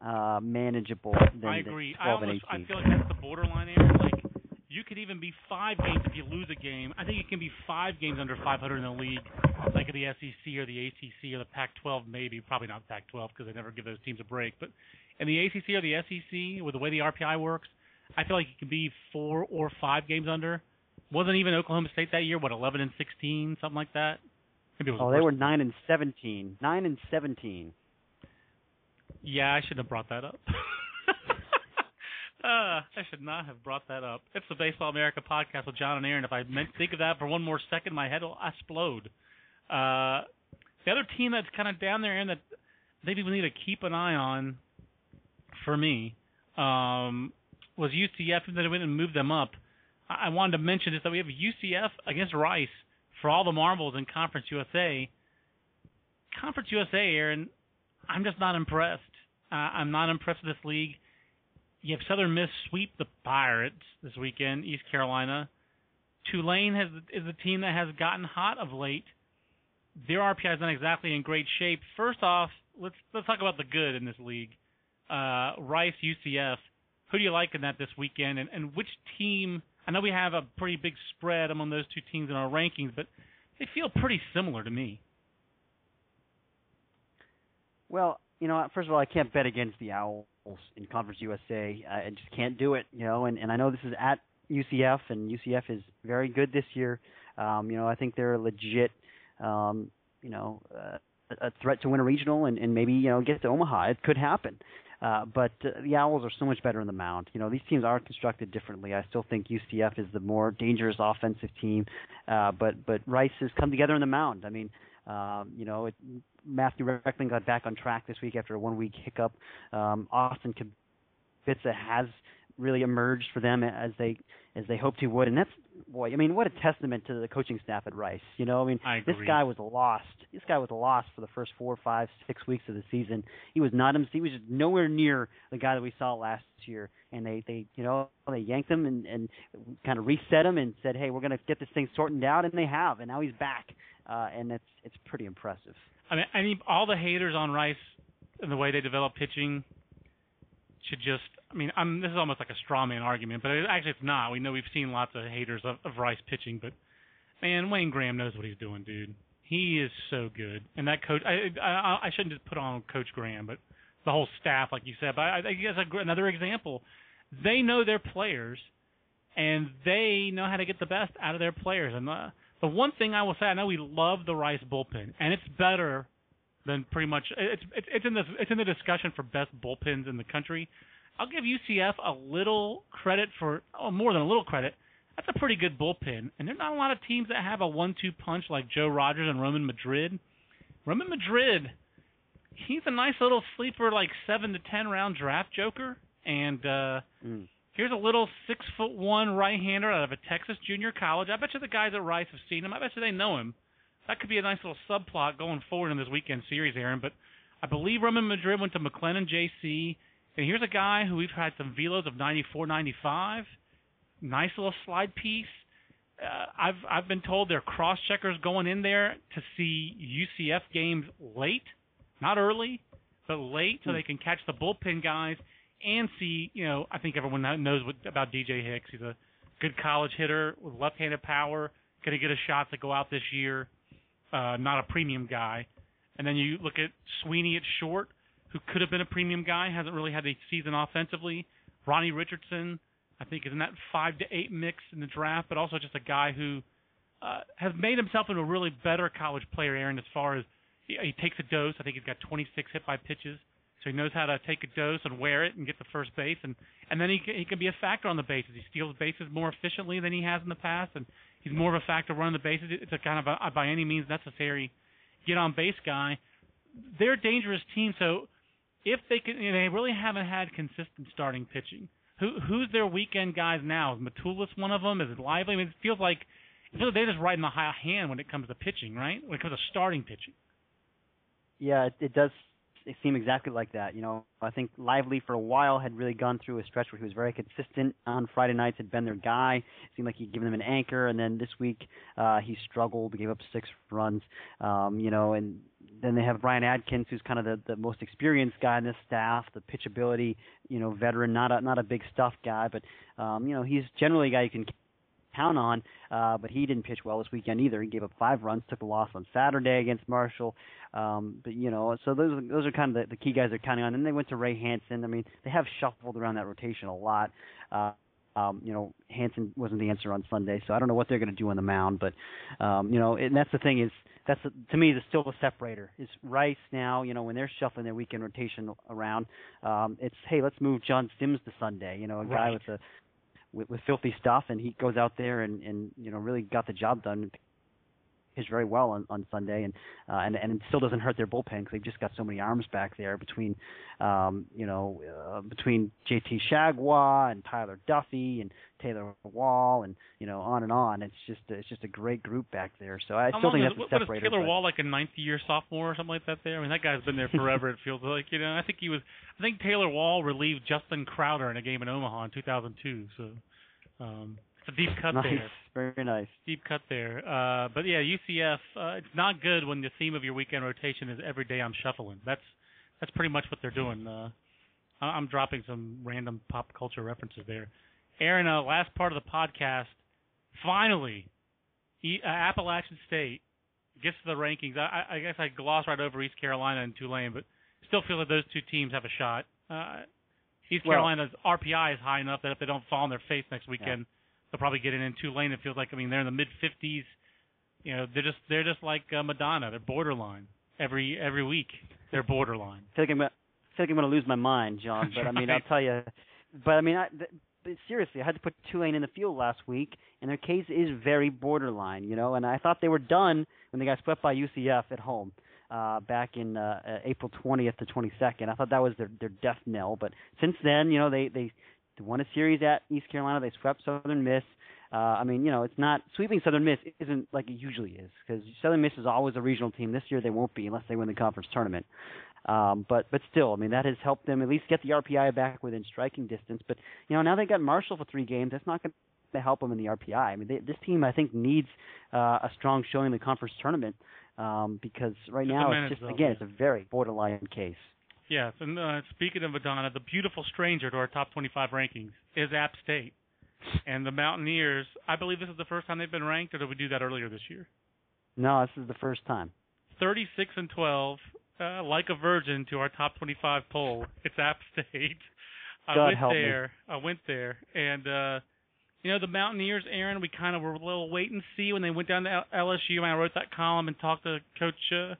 [SPEAKER 2] uh, manageable than
[SPEAKER 1] I agree.
[SPEAKER 2] 12
[SPEAKER 1] I almost
[SPEAKER 2] and 18.
[SPEAKER 1] I feel like that's the borderline area. Like you could even be five games if you lose a game. I think it can be five games under 500 in the league, like of the SEC or the ACC or the Pac-12, maybe. Probably not Pac-12 because they never give those teams a break. But in the ACC or the SEC, with the way the RPI works, I feel like it can be four or five games under. Wasn't even Oklahoma State that year? What, 11 and 16, something like that? Maybe it was
[SPEAKER 2] Oh,
[SPEAKER 1] worse
[SPEAKER 2] they were nine and 17. Nine and 17.
[SPEAKER 1] Yeah, I shouldn't have brought that up. (laughs) uh, I should not have brought that up. It's the Baseball America podcast with John and Aaron. If I meant think of that for one more second, my head will explode. Uh, the other team that's kind of down there and that maybe we need to keep an eye on, for me, um, was UCF, and then they went and moved them up. I, I wanted to mention this that we have UCF against Rice for all the marbles in Conference USA. Conference USA, Aaron, I'm just not impressed. Uh, I'm not impressed with this league. You have Southern Miss sweep the Pirates this weekend, East Carolina. Tulane has is a team that has gotten hot of late. Their RPI is not exactly in great shape. First off, let's let's talk about the good in this league. Uh, Rice, UCF. Who do you like in that this weekend? And, and which team? I know we have a pretty big spread among those two teams in our rankings, but they feel pretty similar to me.
[SPEAKER 2] Well, you know, first of all, I can't bet against the Owls in Conference USA. I just can't do it, you know. And and I know this is at UCF, and UCF is very good this year. Um, you know, I think they're a legit, um, you know, uh, a threat to win a regional and, and maybe you know get to Omaha. It could happen. Uh, but uh, the Owls are so much better in the mound. You know, these teams are constructed differently. I still think UCF is the more dangerous offensive team, uh, but but Rice has come together in the mound. I mean, um, you know, it, Matthew Reckling got back on track this week after a one-week hiccup. Um, Austin Kubitza has really emerged for them as they as they hoped he would, and that's boy, I mean, what a testament to the coaching staff at Rice. You know, I mean,
[SPEAKER 1] I
[SPEAKER 2] this guy was lost. This guy was lost for the first four, five, six weeks of the season. He was not him. He was just nowhere near the guy that we saw last year. And they, they, you know, they yanked him and and kind of reset him and said, hey, we're going to get this thing sorted out, and they have. And now he's back, uh, and it's it's pretty impressive.
[SPEAKER 1] I mean, I mean, all the haters on Rice and the way they develop pitching should just. I mean, I'm, this is almost like a straw man argument, but it, actually it's not. We know we've seen lots of haters of, of Rice pitching, but man, Wayne Graham knows what he's doing, dude. He is so good, and that coach. I I, I shouldn't just put on Coach Graham, but the whole staff, like you said. But I, I guess another example, they know their players, and they know how to get the best out of their players. And the the one thing I will say, I know we love the Rice bullpen, and it's better than pretty much it's it's, it's in the it's in the discussion for best bullpens in the country. I'll give UCF a little credit for oh more than a little credit. That's a pretty good bullpen, and there's not a lot of teams that have a one-two punch like Joe Rogers and Roman Madrid. Roman Madrid, he's a nice little sleeper, like seven to ten round draft joker, and uh
[SPEAKER 2] Mm.
[SPEAKER 1] Here's a little six foot one right hander out of a Texas junior college. I bet you the guys at Rice have seen him. I bet you they know him. That could be a nice little subplot going forward in this weekend series, Aaron. But I believe Roman Madrid went to McLennan JC. And here's a guy who we've had some velos of 94, 95. Nice little slide piece. Uh, I've I've been told they're cross checkers going in there to see UCF games late, not early, but late, so they can catch the bullpen guys and see. You know, I think everyone knows what, about DJ Hicks. He's a good college hitter with left-handed power. Going to get a shot to go out this year. Uh, not a premium guy. And then you look at Sweeney at short, who could have been a premium guy, hasn't really had a season offensively. Ronnie Richardson, I think, is in that five to eight mix in the draft, but also just a guy who uh, has made himself into a really better college player, Aaron, as far as he, he takes a dose. I think he's got 26 hit by pitches, so he knows how to take a dose and wear it and get to first base, and and then he can, he can be a factor on the bases. He steals bases more efficiently than he has in the past, and he's more of a factor running the bases. It's a kind of a, by any means necessary get on base guy. They're a dangerous team, so if they can, you know, they really haven't had consistent starting pitching. Who who's their weekend guys now? Is Matulis one of them? Is it Lively? I mean, it feels like it feels like they're just riding the high hand when it comes to pitching, right? When it comes to starting pitching.
[SPEAKER 2] Yeah, it, it does seem exactly like that. You know, I think Lively for a while had really gone through a stretch where he was very consistent on Friday nights, had been their guy. It seemed like he'd given them an anchor, and then this week uh, he struggled, gave up six runs. Um, you know, and then they have Brian Adkins, who's kind of the, the most experienced guy in this staff, the pitchability, you know, veteran, not a not a big stuff guy, but um, you know, he's generally a guy you can count on. Uh, but he didn't pitch well this weekend either. He gave up five runs, took a loss on Saturday against Marshall. Um, but you know, so those are, those are kind of the, the key guys they're counting on. And they went to Ray Hansen. I mean, they have shuffled around that rotation a lot. Uh, um, you know, Hansen wasn't the answer on Sunday, so I don't know what they're going to do on the mound. But um, you know, and that's the thing is that's the, to me the still the separator is Rice now. You know, when they're shuffling their weekend rotation around, um, it's hey, let's move John Simms to Sunday. You know, a guy
[SPEAKER 1] Right.
[SPEAKER 2] with a with, with filthy stuff, and he goes out there and and you know really got the job done. Pitched very well on on Sunday, and uh, and and it still doesn't hurt their bullpen because they've just got so many arms back there between, um, you know, uh, between J.T. Chargois and Tyler Duffy and Taylor Wall and you know on and on. It's just it's just a great group back there. So I
[SPEAKER 1] How
[SPEAKER 2] still think
[SPEAKER 1] is,
[SPEAKER 2] that's
[SPEAKER 1] what,
[SPEAKER 2] a
[SPEAKER 1] what is
[SPEAKER 2] separator.
[SPEAKER 1] Taylor
[SPEAKER 2] but-
[SPEAKER 1] Wall like a ninth year sophomore or something like that? There, I mean that guy's been there forever. it feels like you know. I think he was. I think Taylor Wall relieved Justin Crowder in a game in Omaha in 2002. So um, it's a deep cut
[SPEAKER 2] nice,
[SPEAKER 1] there.
[SPEAKER 2] very nice.
[SPEAKER 1] Deep cut there. Uh, but yeah, UCF. Uh, it's not good when the theme of your weekend rotation is every day I'm shuffling. That's that's pretty much what they're doing. Uh, I'm dropping some random pop culture references there. Aaron, uh, last part of the podcast. Finally, e- uh, Appalachian State gets to the rankings. I, I guess I glossed right over East Carolina and Tulane, but still feel that those two teams have a shot. Uh, East
[SPEAKER 2] Well-
[SPEAKER 1] Carolina's RPI is high enough that if they don't fall on their face next weekend, they'll probably get it in Tulane. It feels like I mean they're in the mid 50s. You know, they're just they're just like uh, Madonna. They're borderline every every week. They're borderline.
[SPEAKER 2] I feel like I'm gonna, I feel like I'm to lose my mind, John. But I mean, I'll (laughs) tell you. But I mean, I, th- but seriously, I had to put Tulane in the field last week, and their case is very borderline, you know. And I thought they were done when they got swept by UCF at home uh, back in uh, April 20th to 22nd. I thought that was their their death knell. But since then, you know, they they, they won a series at East Carolina. They swept Southern Miss. uh, I mean, you know, it's not sweeping Southern Miss isn't like it usually is because Southern Miss is always a regional team. This year they won't be unless they win the conference tournament. Um, but but still, I mean, that has helped them at least get the RPI back within striking distance. But you know, now they got Marshall for three games. That's not going to help them in the RPI. I mean, they, this team I think needs uh, a strong showing in the conference tournament um, because right
[SPEAKER 1] Just
[SPEAKER 2] now it's just
[SPEAKER 1] though.
[SPEAKER 2] again it's a very borderline case.
[SPEAKER 1] Yes, and uh, speaking of Madonna, the beautiful stranger to our top 25 rankings is App State. And the Mountaineers, I believe this is the first time they've been ranked, or did we do that earlier this year?
[SPEAKER 2] No, this is the first time.
[SPEAKER 1] 36 and 12, uh, like a virgin to our top 25 poll. It's App State. I
[SPEAKER 2] God
[SPEAKER 1] went
[SPEAKER 2] help me.
[SPEAKER 1] there. I went there, and uh, you know the Mountaineers, Aaron. We kind of were a little wait and see when they went down to L- LSU. And I wrote that column and talked to Coach. Uh,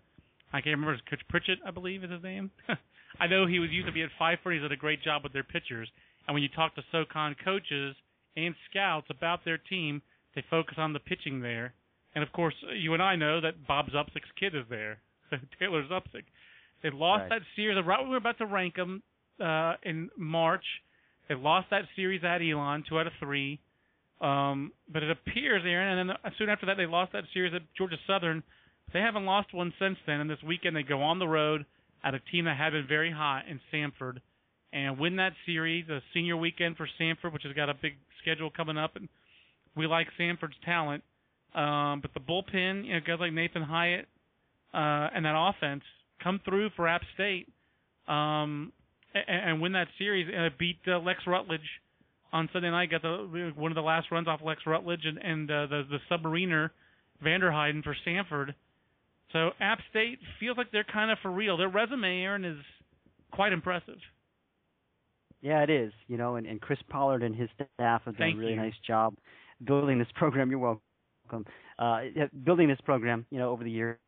[SPEAKER 1] I can't remember. Coach Pritchett, I believe, is his name. (laughs) I know he was used to be at Pfeiffer. He's did a great job with their pitchers. And when you talk to SoCon coaches and scouts about their team, they focus on the pitching there. And of course, you and I know that Bob Zupcic's kid is there, (laughs) Taylor Zupcic. They lost
[SPEAKER 2] Right.
[SPEAKER 1] that series right when we were about to rank them uh, in March. They lost that series at Elon, two out of three. Um, but it appears, Aaron, and then soon after that, they lost that series at Georgia Southern. They haven't lost one since then. And this weekend, they go on the road at a team that had been very hot in Samford and win that series. A senior weekend for Samford, which has got a big schedule coming up, and we like Samford's talent. Um, but the bullpen, you know, guys like Nathan Hyatt uh, and that offense come through for App State um, and, and win that series. Uh, beat uh, Lex Rutledge on Sunday night. Got the one of the last runs off Lex Rutledge and, and uh, the the submariner Vanderheiden for Samford. So App State feels like they're kind of for real. Their resume, Aaron, is quite impressive.
[SPEAKER 2] Yeah, it is. You know, and, and Chris Pollard and his staff have done
[SPEAKER 1] Thank
[SPEAKER 2] a really
[SPEAKER 1] you.
[SPEAKER 2] nice job building this program. You're welcome. Uh, building this program, you know, over the years.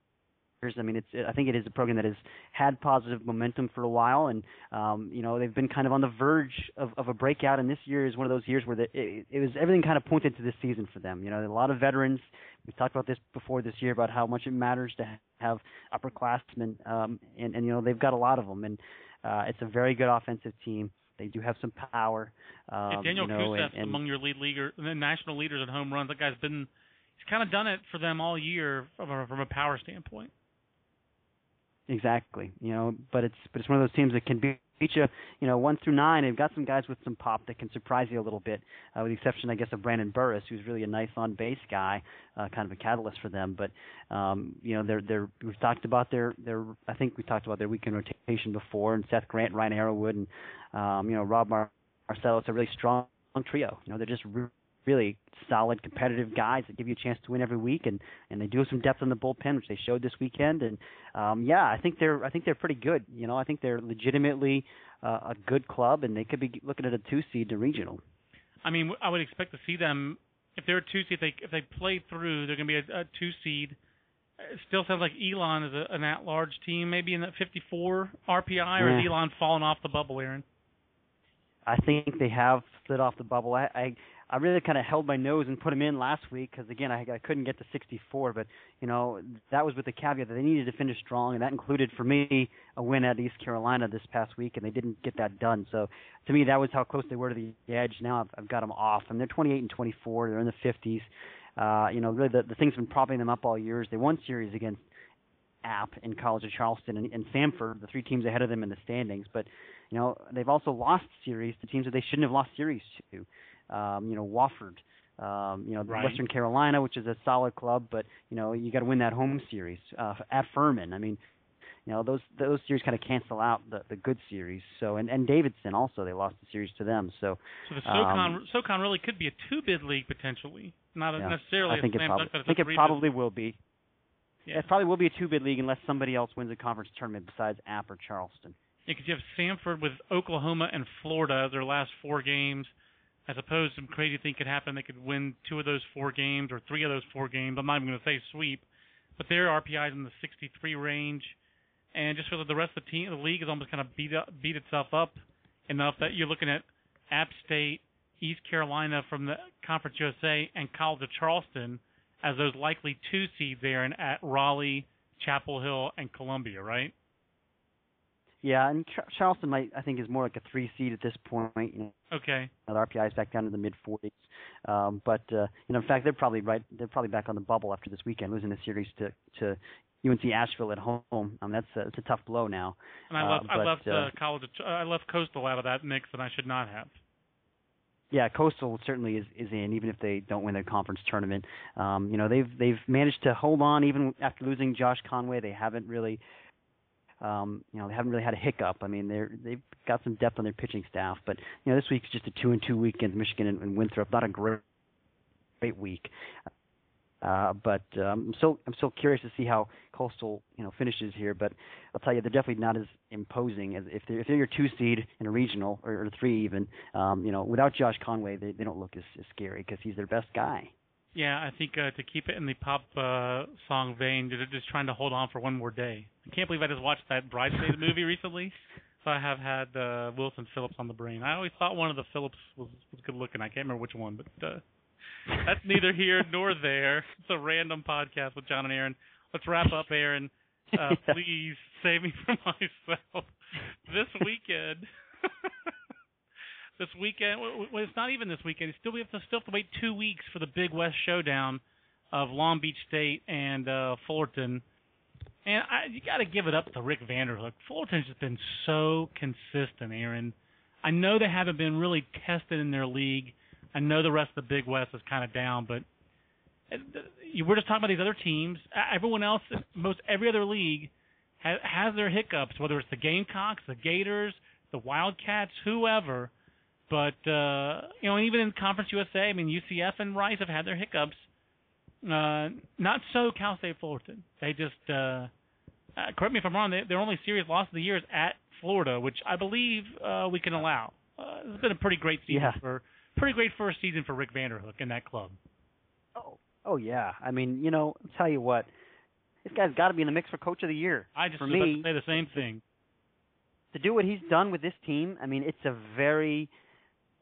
[SPEAKER 2] I mean, it's. I think it is a program that has had positive momentum for a while, and um, you know they've been kind of on the verge of, of a breakout. And this year is one of those years where the, it, it was everything kind of pointed to this season for them. You know, a lot of veterans. We've talked about this before this year about how much it matters to have upperclassmen, um, and and you know they've got a lot of them, and uh, it's a very good offensive team. They do have some power. Um,
[SPEAKER 1] Daniel
[SPEAKER 2] you know,
[SPEAKER 1] Kusev's
[SPEAKER 2] and, and
[SPEAKER 1] among your lead leaguer, the national leaders in home runs. That guy's been, he's kind of done it for them all year from a, from a power standpoint.
[SPEAKER 2] Exactly. You know, but it's but it's one of those teams that can beat you. You know, one through nine. They've got some guys with some pop that can surprise you a little bit, uh, with the exception, I guess, of Brandon Burris, who's really a nice on base guy, uh, kind of a catalyst for them. But um, you know, they're they're we've talked about their their I think we talked about their weekend rotation before, and Seth Grant, Ryan Arrowood, and um, you know Rob Mar- Marcelo. It's a really strong trio. You know, they're just re- really solid competitive guys that give you a chance to win every week and and they do have some depth in the bullpen which they showed this weekend and um yeah I think they're I think they're pretty good you know I think they're legitimately uh, a good club and they could be looking at a two seed to regional
[SPEAKER 1] I mean, I would expect to see them if they're a two seed. If they if they play through, they're going to be a, a two seed. It still sounds like Elon is a, an at-large team, maybe in that 54 RPI, or is Elon falling off the bubble, Aaron?
[SPEAKER 2] I think they have slid off the bubble. I I, I really kind of held my nose and put them in last week because again I, I couldn't get to 64, but you know that was with the caveat that they needed to finish strong, and that included for me a win at East Carolina this past week, and they didn't get that done. So to me that was how close they were to the edge. Now I've, I've got them off, and they're 28 and 24. They're in the 50s. Uh, you know, really the the thing's been propping them up all year. is They won series against App in College of Charleston and, and Samford, the three teams ahead of them in the standings. But you know, they've also lost series to teams that they shouldn't have lost series to. Um, you know, Wofford, um, you know,
[SPEAKER 1] Right.
[SPEAKER 2] Western Carolina, which is a solid club, but you know, you got to win that home series uh, at Furman. I mean, you know, those those series kind of cancel out the the good series. So and and Davidson also they lost the series to them. So
[SPEAKER 1] So the SoCon
[SPEAKER 2] Um,
[SPEAKER 1] SoCon really could be a two bid league potentially, not
[SPEAKER 2] yeah,
[SPEAKER 1] necessarily
[SPEAKER 2] I think
[SPEAKER 1] a
[SPEAKER 2] it probably I think it probably will be.
[SPEAKER 1] Yeah.
[SPEAKER 2] It probably will be a two bid league unless somebody else wins a conference tournament besides App or Charleston.
[SPEAKER 1] Yeah, because you have Samford with Oklahoma and Florida, their last four games. I suppose some crazy thing could happen. They could win two of those four games or three of those four games. I'm not even going to say sweep, but their RPI is in the 63 range, and just feel that the rest of the team, the league, is almost kind of beat up, beat itself up enough that you're looking at App State, East Carolina from the Conference USA, and College of Charleston as those likely two seeds there, and at Raleigh, Chapel Hill, and Columbia, right?
[SPEAKER 2] Yeah, and Charleston might I think is more like a three seed at this point. You know,
[SPEAKER 1] okay.
[SPEAKER 2] The RPI is back down to the mid 40s, um, but uh, you know in fact they're probably right. They're probably back on the bubble after this weekend, losing the series to to UNC Asheville at home. Um, that's a, it's a tough blow now.
[SPEAKER 1] And I left uh, I left uh, college. I left Coastal out of that mix, and I should not have.
[SPEAKER 2] Yeah, Coastal certainly is is in, even if they don't win their conference tournament. Um, you know they've they've managed to hold on even after losing Josh Conway. They haven't really um, you know, they haven't really had a hiccup. I mean, they're they've got some depth on their pitching staff, but you know, this week's just a two and two week against Michigan and, and Winthrop. Not a great great week. Uh, but um, I'm still I'm still curious to see how Coastal you know finishes here. But I'll tell you, they're definitely not as imposing as if they're if they're your two seed in a regional or, or three even. Um, you know, without Josh Conway, they they don't look as, as scary because he's their best guy.
[SPEAKER 1] Yeah, I think uh, to keep it in the pop uh, song vein, they're just trying to hold on for one more day. I can't believe I just watched that Bridesmaids (laughs) movie recently, so I have had uh, Wilson Phillips on the brain. I always thought one of the Phillips was was good looking. I can't remember which one, but uh, that's neither here nor there. It's a random podcast with John and Aaron. Let's wrap up, Aaron. Uh, (laughs) please save me from (laughs) myself. This weekend. This weekend. Well, it's not even this weekend. Still, we have to still have to wait two weeks for the Big West showdown of Long Beach State and uh, Fullerton. And I, you got to give it up to Rick Vanderhook. Fullerton's just been so consistent, Aaron. I know they haven't been really tested in their league. I know the rest of the Big West is kind of down, but uh, we're just talking about these other teams. Everyone else, most every other league, has, has their hiccups. Whether it's the Gamecocks, the Gators, the Wildcats, whoever. But uh, you know, even in Conference USA, I mean, UCF and Rice have had their hiccups. Uh, not so Cal State Fullerton. They just uh, uh, correct me if I'm wrong. They, their only serious loss of the year is at Florida, which I believe uh, we can allow. Uh, it's been a pretty great season
[SPEAKER 2] yeah.
[SPEAKER 1] for pretty great first season for Rick Vanderhook in that club.
[SPEAKER 2] Oh, oh yeah. I mean, you know, I'll tell you what, this guy's got to be in the mix for Coach of the Year.
[SPEAKER 1] I just
[SPEAKER 2] for me,
[SPEAKER 1] say the same thing.
[SPEAKER 2] To do what he's done with this team, I mean, it's a very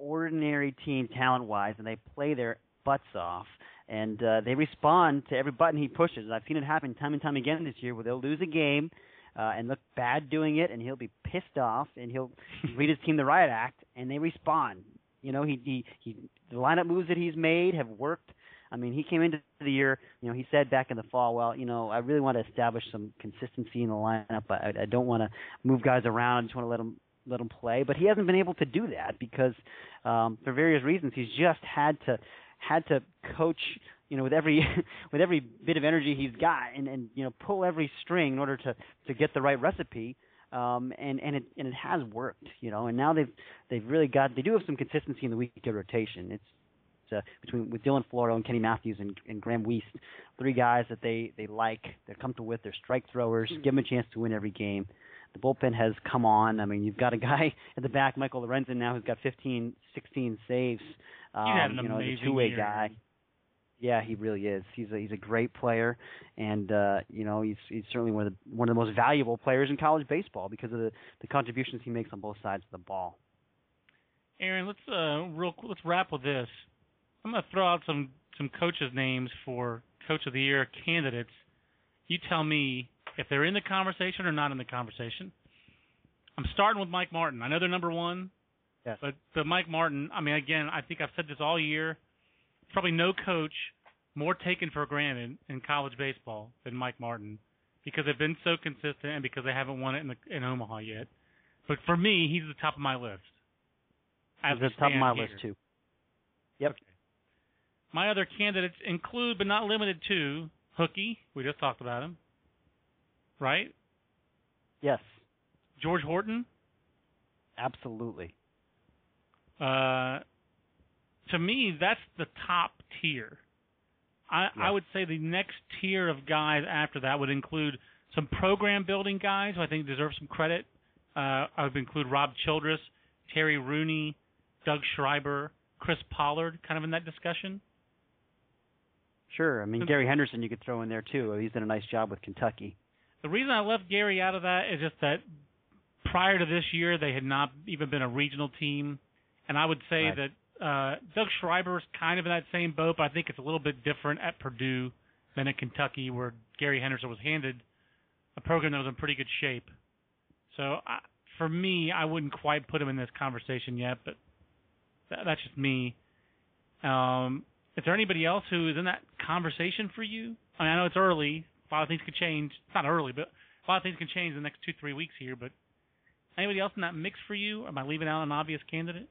[SPEAKER 2] ordinary team talent wise, and they play their butts off. And uh, they respond to every button he pushes. I've seen it happen time and time again this year, where they'll lose a game uh, and look bad doing it, and he'll be pissed off, and he'll (laughs) read his team the riot act, and they respond. You know, he he he the lineup moves that he's made have worked. I mean, he came into the year, you know, he said back in the fall, well, you know, I really want to establish some consistency in the lineup. I, I don't want to move guys around. I just want to let them let him play, but he hasn't been able to do that because um, for various reasons he's just had to had to coach you know with every (laughs) with every bit of energy he's got and and you know pull every string in order to to get the right recipe um and and it and it has worked you know and now they've they've really got they do have some consistency in the weekend rotation it's uh, between with Dylan Floro and Kenny Matthews and, and Graham Wiest, three guys that they they like, they're comfortable with, they're strike throwers, give them a chance to win every game. The bullpen has come on. I mean, you've got a guy (laughs) at the back, Michael Lorenzen, now who's got 15, 16 saves.
[SPEAKER 1] Um, He's had an
[SPEAKER 2] you know,
[SPEAKER 1] amazing
[SPEAKER 2] a two-way
[SPEAKER 1] year.
[SPEAKER 2] guy. Yeah, he really is. He's a, he's a great player, and uh, you know he's he's certainly one of the one of the most valuable players in college baseball because of the the contributions he makes on both sides of the ball.
[SPEAKER 1] Aaron, let's uh, real let's wrap with this. I'm going to throw out some some coaches' names for Coach of the Year candidates. You tell me if they're in the conversation or not in the conversation. I'm starting with Mike Martin. I know they're number one,
[SPEAKER 2] yes.
[SPEAKER 1] but but Mike Martin. I mean, again, I think I've said this all year. Probably no coach more taken for granted in college baseball than Mike Martin because they've been so consistent and because they haven't won it in the, in Omaha yet. But for me, he's the top of my list. As
[SPEAKER 2] he's the top of my
[SPEAKER 1] here.
[SPEAKER 2] list too. Yep.
[SPEAKER 1] Okay. My other candidates include, but not limited to, Hookie. We just talked about him right?
[SPEAKER 2] Yes.
[SPEAKER 1] George Horton?
[SPEAKER 2] Absolutely.
[SPEAKER 1] Uh, to me, that's the top tier. I, I would say the next tier of guys after that would include some program building guys who I think deserve some credit. Uh, I would include Rob Childress, Terry Rooney, Doug Schreiber, Chris Pollard, kind of in that discussion.
[SPEAKER 2] Sure. I mean, Gary Henderson you could throw in there too. He's done a nice job with Kentucky.
[SPEAKER 1] The reason I left Gary out of that is just that prior to this year, they had not even been a regional team, and I would say
[SPEAKER 2] right.
[SPEAKER 1] that uh, Doug Schreiber is kind of in that same boat, but I think it's a little bit different at Purdue than at Kentucky, where Gary Henderson was handed a program that was in pretty good shape. So I, for me, I wouldn't quite put him in this conversation yet, but that, that's just me. Um, is there anybody else who is in that conversation for you? I mean, I know it's early. A lot of things could change. It's not early, but a lot of things can change in the next two, three weeks here. But anybody else in that mix for you? Am I leaving out an obvious candidate?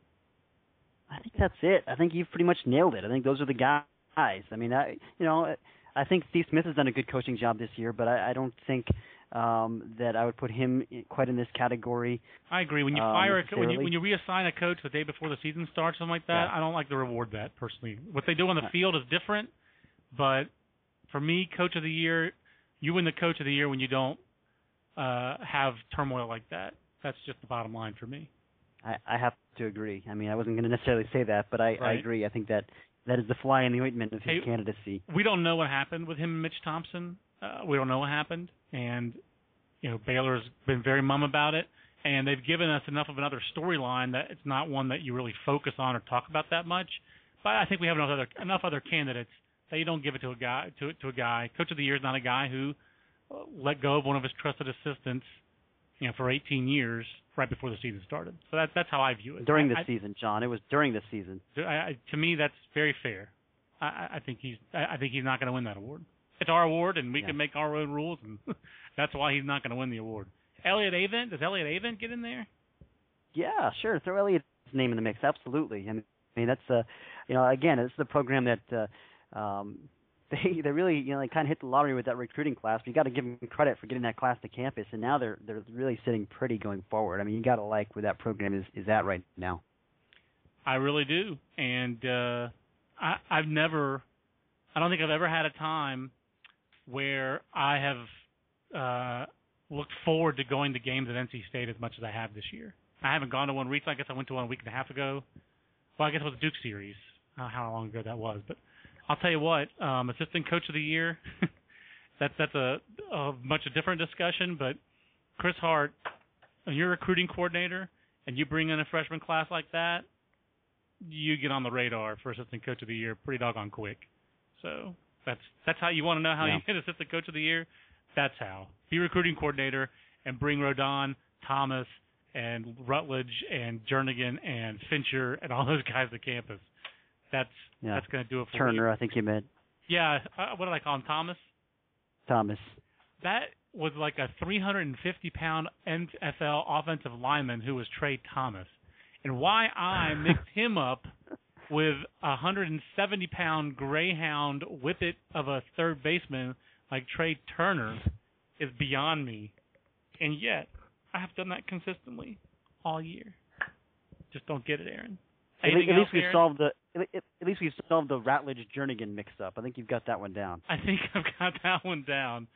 [SPEAKER 2] I think that's it. I think you've pretty much nailed it. I think those are the guys. I mean, I you know, I think Steve Smith has done a good coaching job this year, but I, I don't think um, that I would put him quite in this category.
[SPEAKER 1] I agree. When you
[SPEAKER 2] um,
[SPEAKER 1] fire a co- when you when you reassign a coach the day before the season starts, something like that,
[SPEAKER 2] yeah.
[SPEAKER 1] I don't like to reward that personally. What they do on the field is different, but for me, coach of the year, you win the coach of the year when you don't uh, have turmoil like that. That's just the bottom line for me.
[SPEAKER 2] I, I have to agree. I mean, I wasn't going to necessarily say that, but I,
[SPEAKER 1] right.
[SPEAKER 2] I agree. I think that that is the fly in the ointment of his
[SPEAKER 1] hey,
[SPEAKER 2] candidacy.
[SPEAKER 1] We don't know what happened with him and Mitch Thompson. Uh, we don't know what happened, and you know Baylor's been very mum about it, and they've given us enough of another storyline that it's not one that you really focus on or talk about that much. But I think we have enough other enough other candidates that you don't give it to a guy to to a guy. Coach of the year is not a guy who uh, let go of one of his trusted assistants, you know, for 18 years right before the season started. So that's that's how I view it.
[SPEAKER 2] During the
[SPEAKER 1] I,
[SPEAKER 2] season, John, it was during the season.
[SPEAKER 1] I, I, to me, that's very fair. I, I think he's I think he's not going to win that award. It's our award, and we
[SPEAKER 2] yeah.
[SPEAKER 1] can make our own rules, and (laughs) that's why he's not going to win the award. Elliott Avent, does Elliott Avent get in there?
[SPEAKER 2] Yeah, sure. Throw Elliott's name in the mix. Absolutely. I mean, that's uh, you know, again, it's the program that uh, um, (laughs) they they really you know they kind of hit the lottery with that recruiting class. But you got to give them credit for getting that class to campus, and now they're they're really sitting pretty going forward. I mean, you got to like where that program is is at right now.
[SPEAKER 1] I really do, and uh, I, I've never, I don't think I've ever had a time where I have uh, looked forward to going to games at NC State as much as I have this year. I haven't gone to one recently. I guess I went to one a week and a half ago. Well, I guess it was the Duke series. I don't know how long ago that was, but I'll tell you what, um, assistant coach of the year. (laughs) that's that's a, a much a different discussion. But Chris Hart, when you're a recruiting coordinator and you bring in a freshman class like that, you get on the radar for assistant coach of the year pretty doggone quick. So that's that's how you want to know how
[SPEAKER 2] Yeah.
[SPEAKER 1] you get assistant coach of the year. That's how be recruiting coordinator and bring Rodon, Thomas, and Ratledge and Jernigan and Fincher and all those guys to campus. That's
[SPEAKER 2] Yeah.
[SPEAKER 1] that's going to do it for
[SPEAKER 2] Turner,
[SPEAKER 1] you.
[SPEAKER 2] I think you meant
[SPEAKER 1] Yeah, uh, what did I call him? Thomas.
[SPEAKER 2] Thomas.
[SPEAKER 1] That was like a 350 pound NFL offensive lineman who was Trey Thomas, and why I (laughs) mixed him up with a 170 pound greyhound whippet of a third baseman like Trea Turner is beyond me, and yet I have done that consistently all year. Just don't get it, Aaron.
[SPEAKER 2] At, le- at least we've solved the at, least we've solved the Ratledge Jernigan mix up. I think you've got that one down.
[SPEAKER 1] I think (laughs) I've got that one down.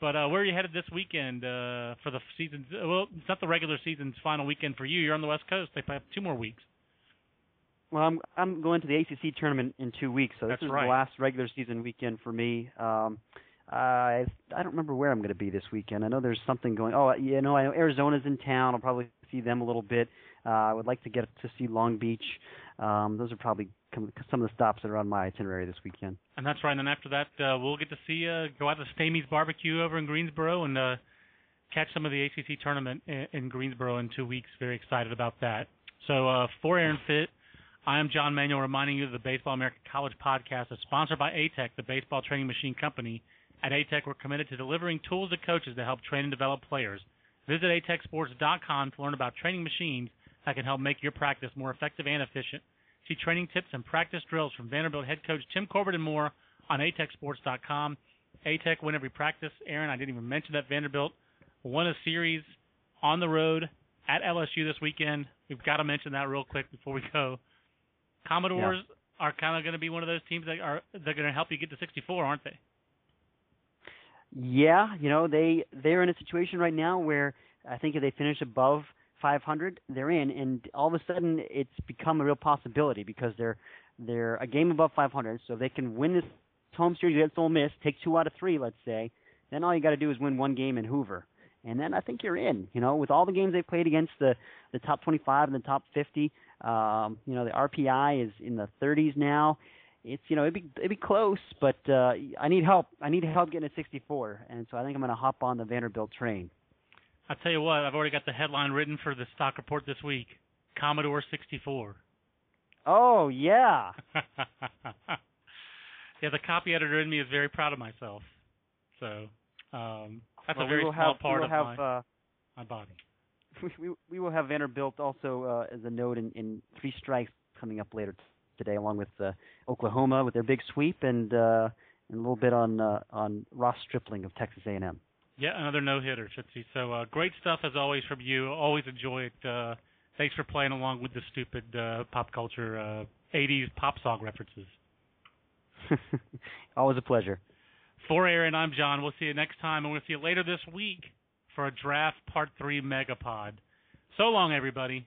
[SPEAKER 1] But uh, where are you headed this weekend uh, for the season? Well, it's not the regular season's final weekend for you. You're on the West Coast. They have two more weeks.
[SPEAKER 2] Well, I'm I'm going to the ACC tournament in two weeks, so this
[SPEAKER 1] That's
[SPEAKER 2] is
[SPEAKER 1] right.
[SPEAKER 2] the last regular season weekend for me. Um, I I don't remember where I'm going to be this weekend. I know there's something going. Oh, you know, I know Arizona's in town. I'll probably see them a little bit. Uh, I would like to get to see Long Beach. Um, those are probably some of the stops that are on my itinerary this weekend.
[SPEAKER 1] And that's right. And then after that, uh, we'll get to see uh, go out to Stamey's Barbecue over in Greensboro and uh, catch some of the ACC tournament in, in Greensboro in two weeks. Very excited about that. So uh, for Aaron Fitt, I am John Manuel reminding you that the Baseball America College podcast is sponsored by ATEC, the baseball training machine company. At ATEC, we're committed to delivering tools to coaches to help train and develop players. Visit atechsports.com to learn about training machines that can help make your practice more effective and efficient. See training tips and practice drills from Vanderbilt head coach Tim Corbin and more on atechsports.com. ATEC win every practice. Aaron, I didn't even mention that Vanderbilt won a series on the road at LSU this weekend. We've got to mention that real quick before we go. Commodores are kind of going to be one of those teams that are they're going to help you get to 64, aren't they?
[SPEAKER 2] Yeah, you know they they're in a situation right now where I think if they finish above 500, they're in, and all of a sudden it's become a real possibility because they're they're a game above 500. So they can win this home series against Ole Miss, take two out of three, let's say, then all you got to do is win one game in Hoover, and then I think you're in. You know, with all the games they've played against the the top 25 and the top 50, um, you know the RPI is in the 30s now it's you know it'd be it'd be close, but uh, I need help. I need help getting to 64, and so I think I'm going to hop on the Vanderbilt train.
[SPEAKER 1] I tell you what, I've already got the headline written for the stock report this week. Commodore 64.
[SPEAKER 2] Oh yeah. (laughs)
[SPEAKER 1] yeah, the copy editor in me is very proud of myself. So um, that's
[SPEAKER 2] well,
[SPEAKER 1] a very small
[SPEAKER 2] have,
[SPEAKER 1] part of
[SPEAKER 2] have,
[SPEAKER 1] my,
[SPEAKER 2] uh,
[SPEAKER 1] my body. (laughs)
[SPEAKER 2] we, we, we will have Vanderbilt also uh, as a note in, in three strikes coming up later t- today, along with uh, Oklahoma with their big sweep and uh, and a little bit on uh, on Ross Stripling of Texas A&M.
[SPEAKER 1] Yeah, another no hitter, Tootsie. So uh, great stuff as always from you. Always enjoy it. Uh, thanks for playing along with the stupid uh, pop culture uh, 80s pop song references. (laughs)
[SPEAKER 2] Always a pleasure.
[SPEAKER 1] For Aaron, I'm John. We'll see you next time, and we'll see you later this week for a draft part three megapod. So long, everybody.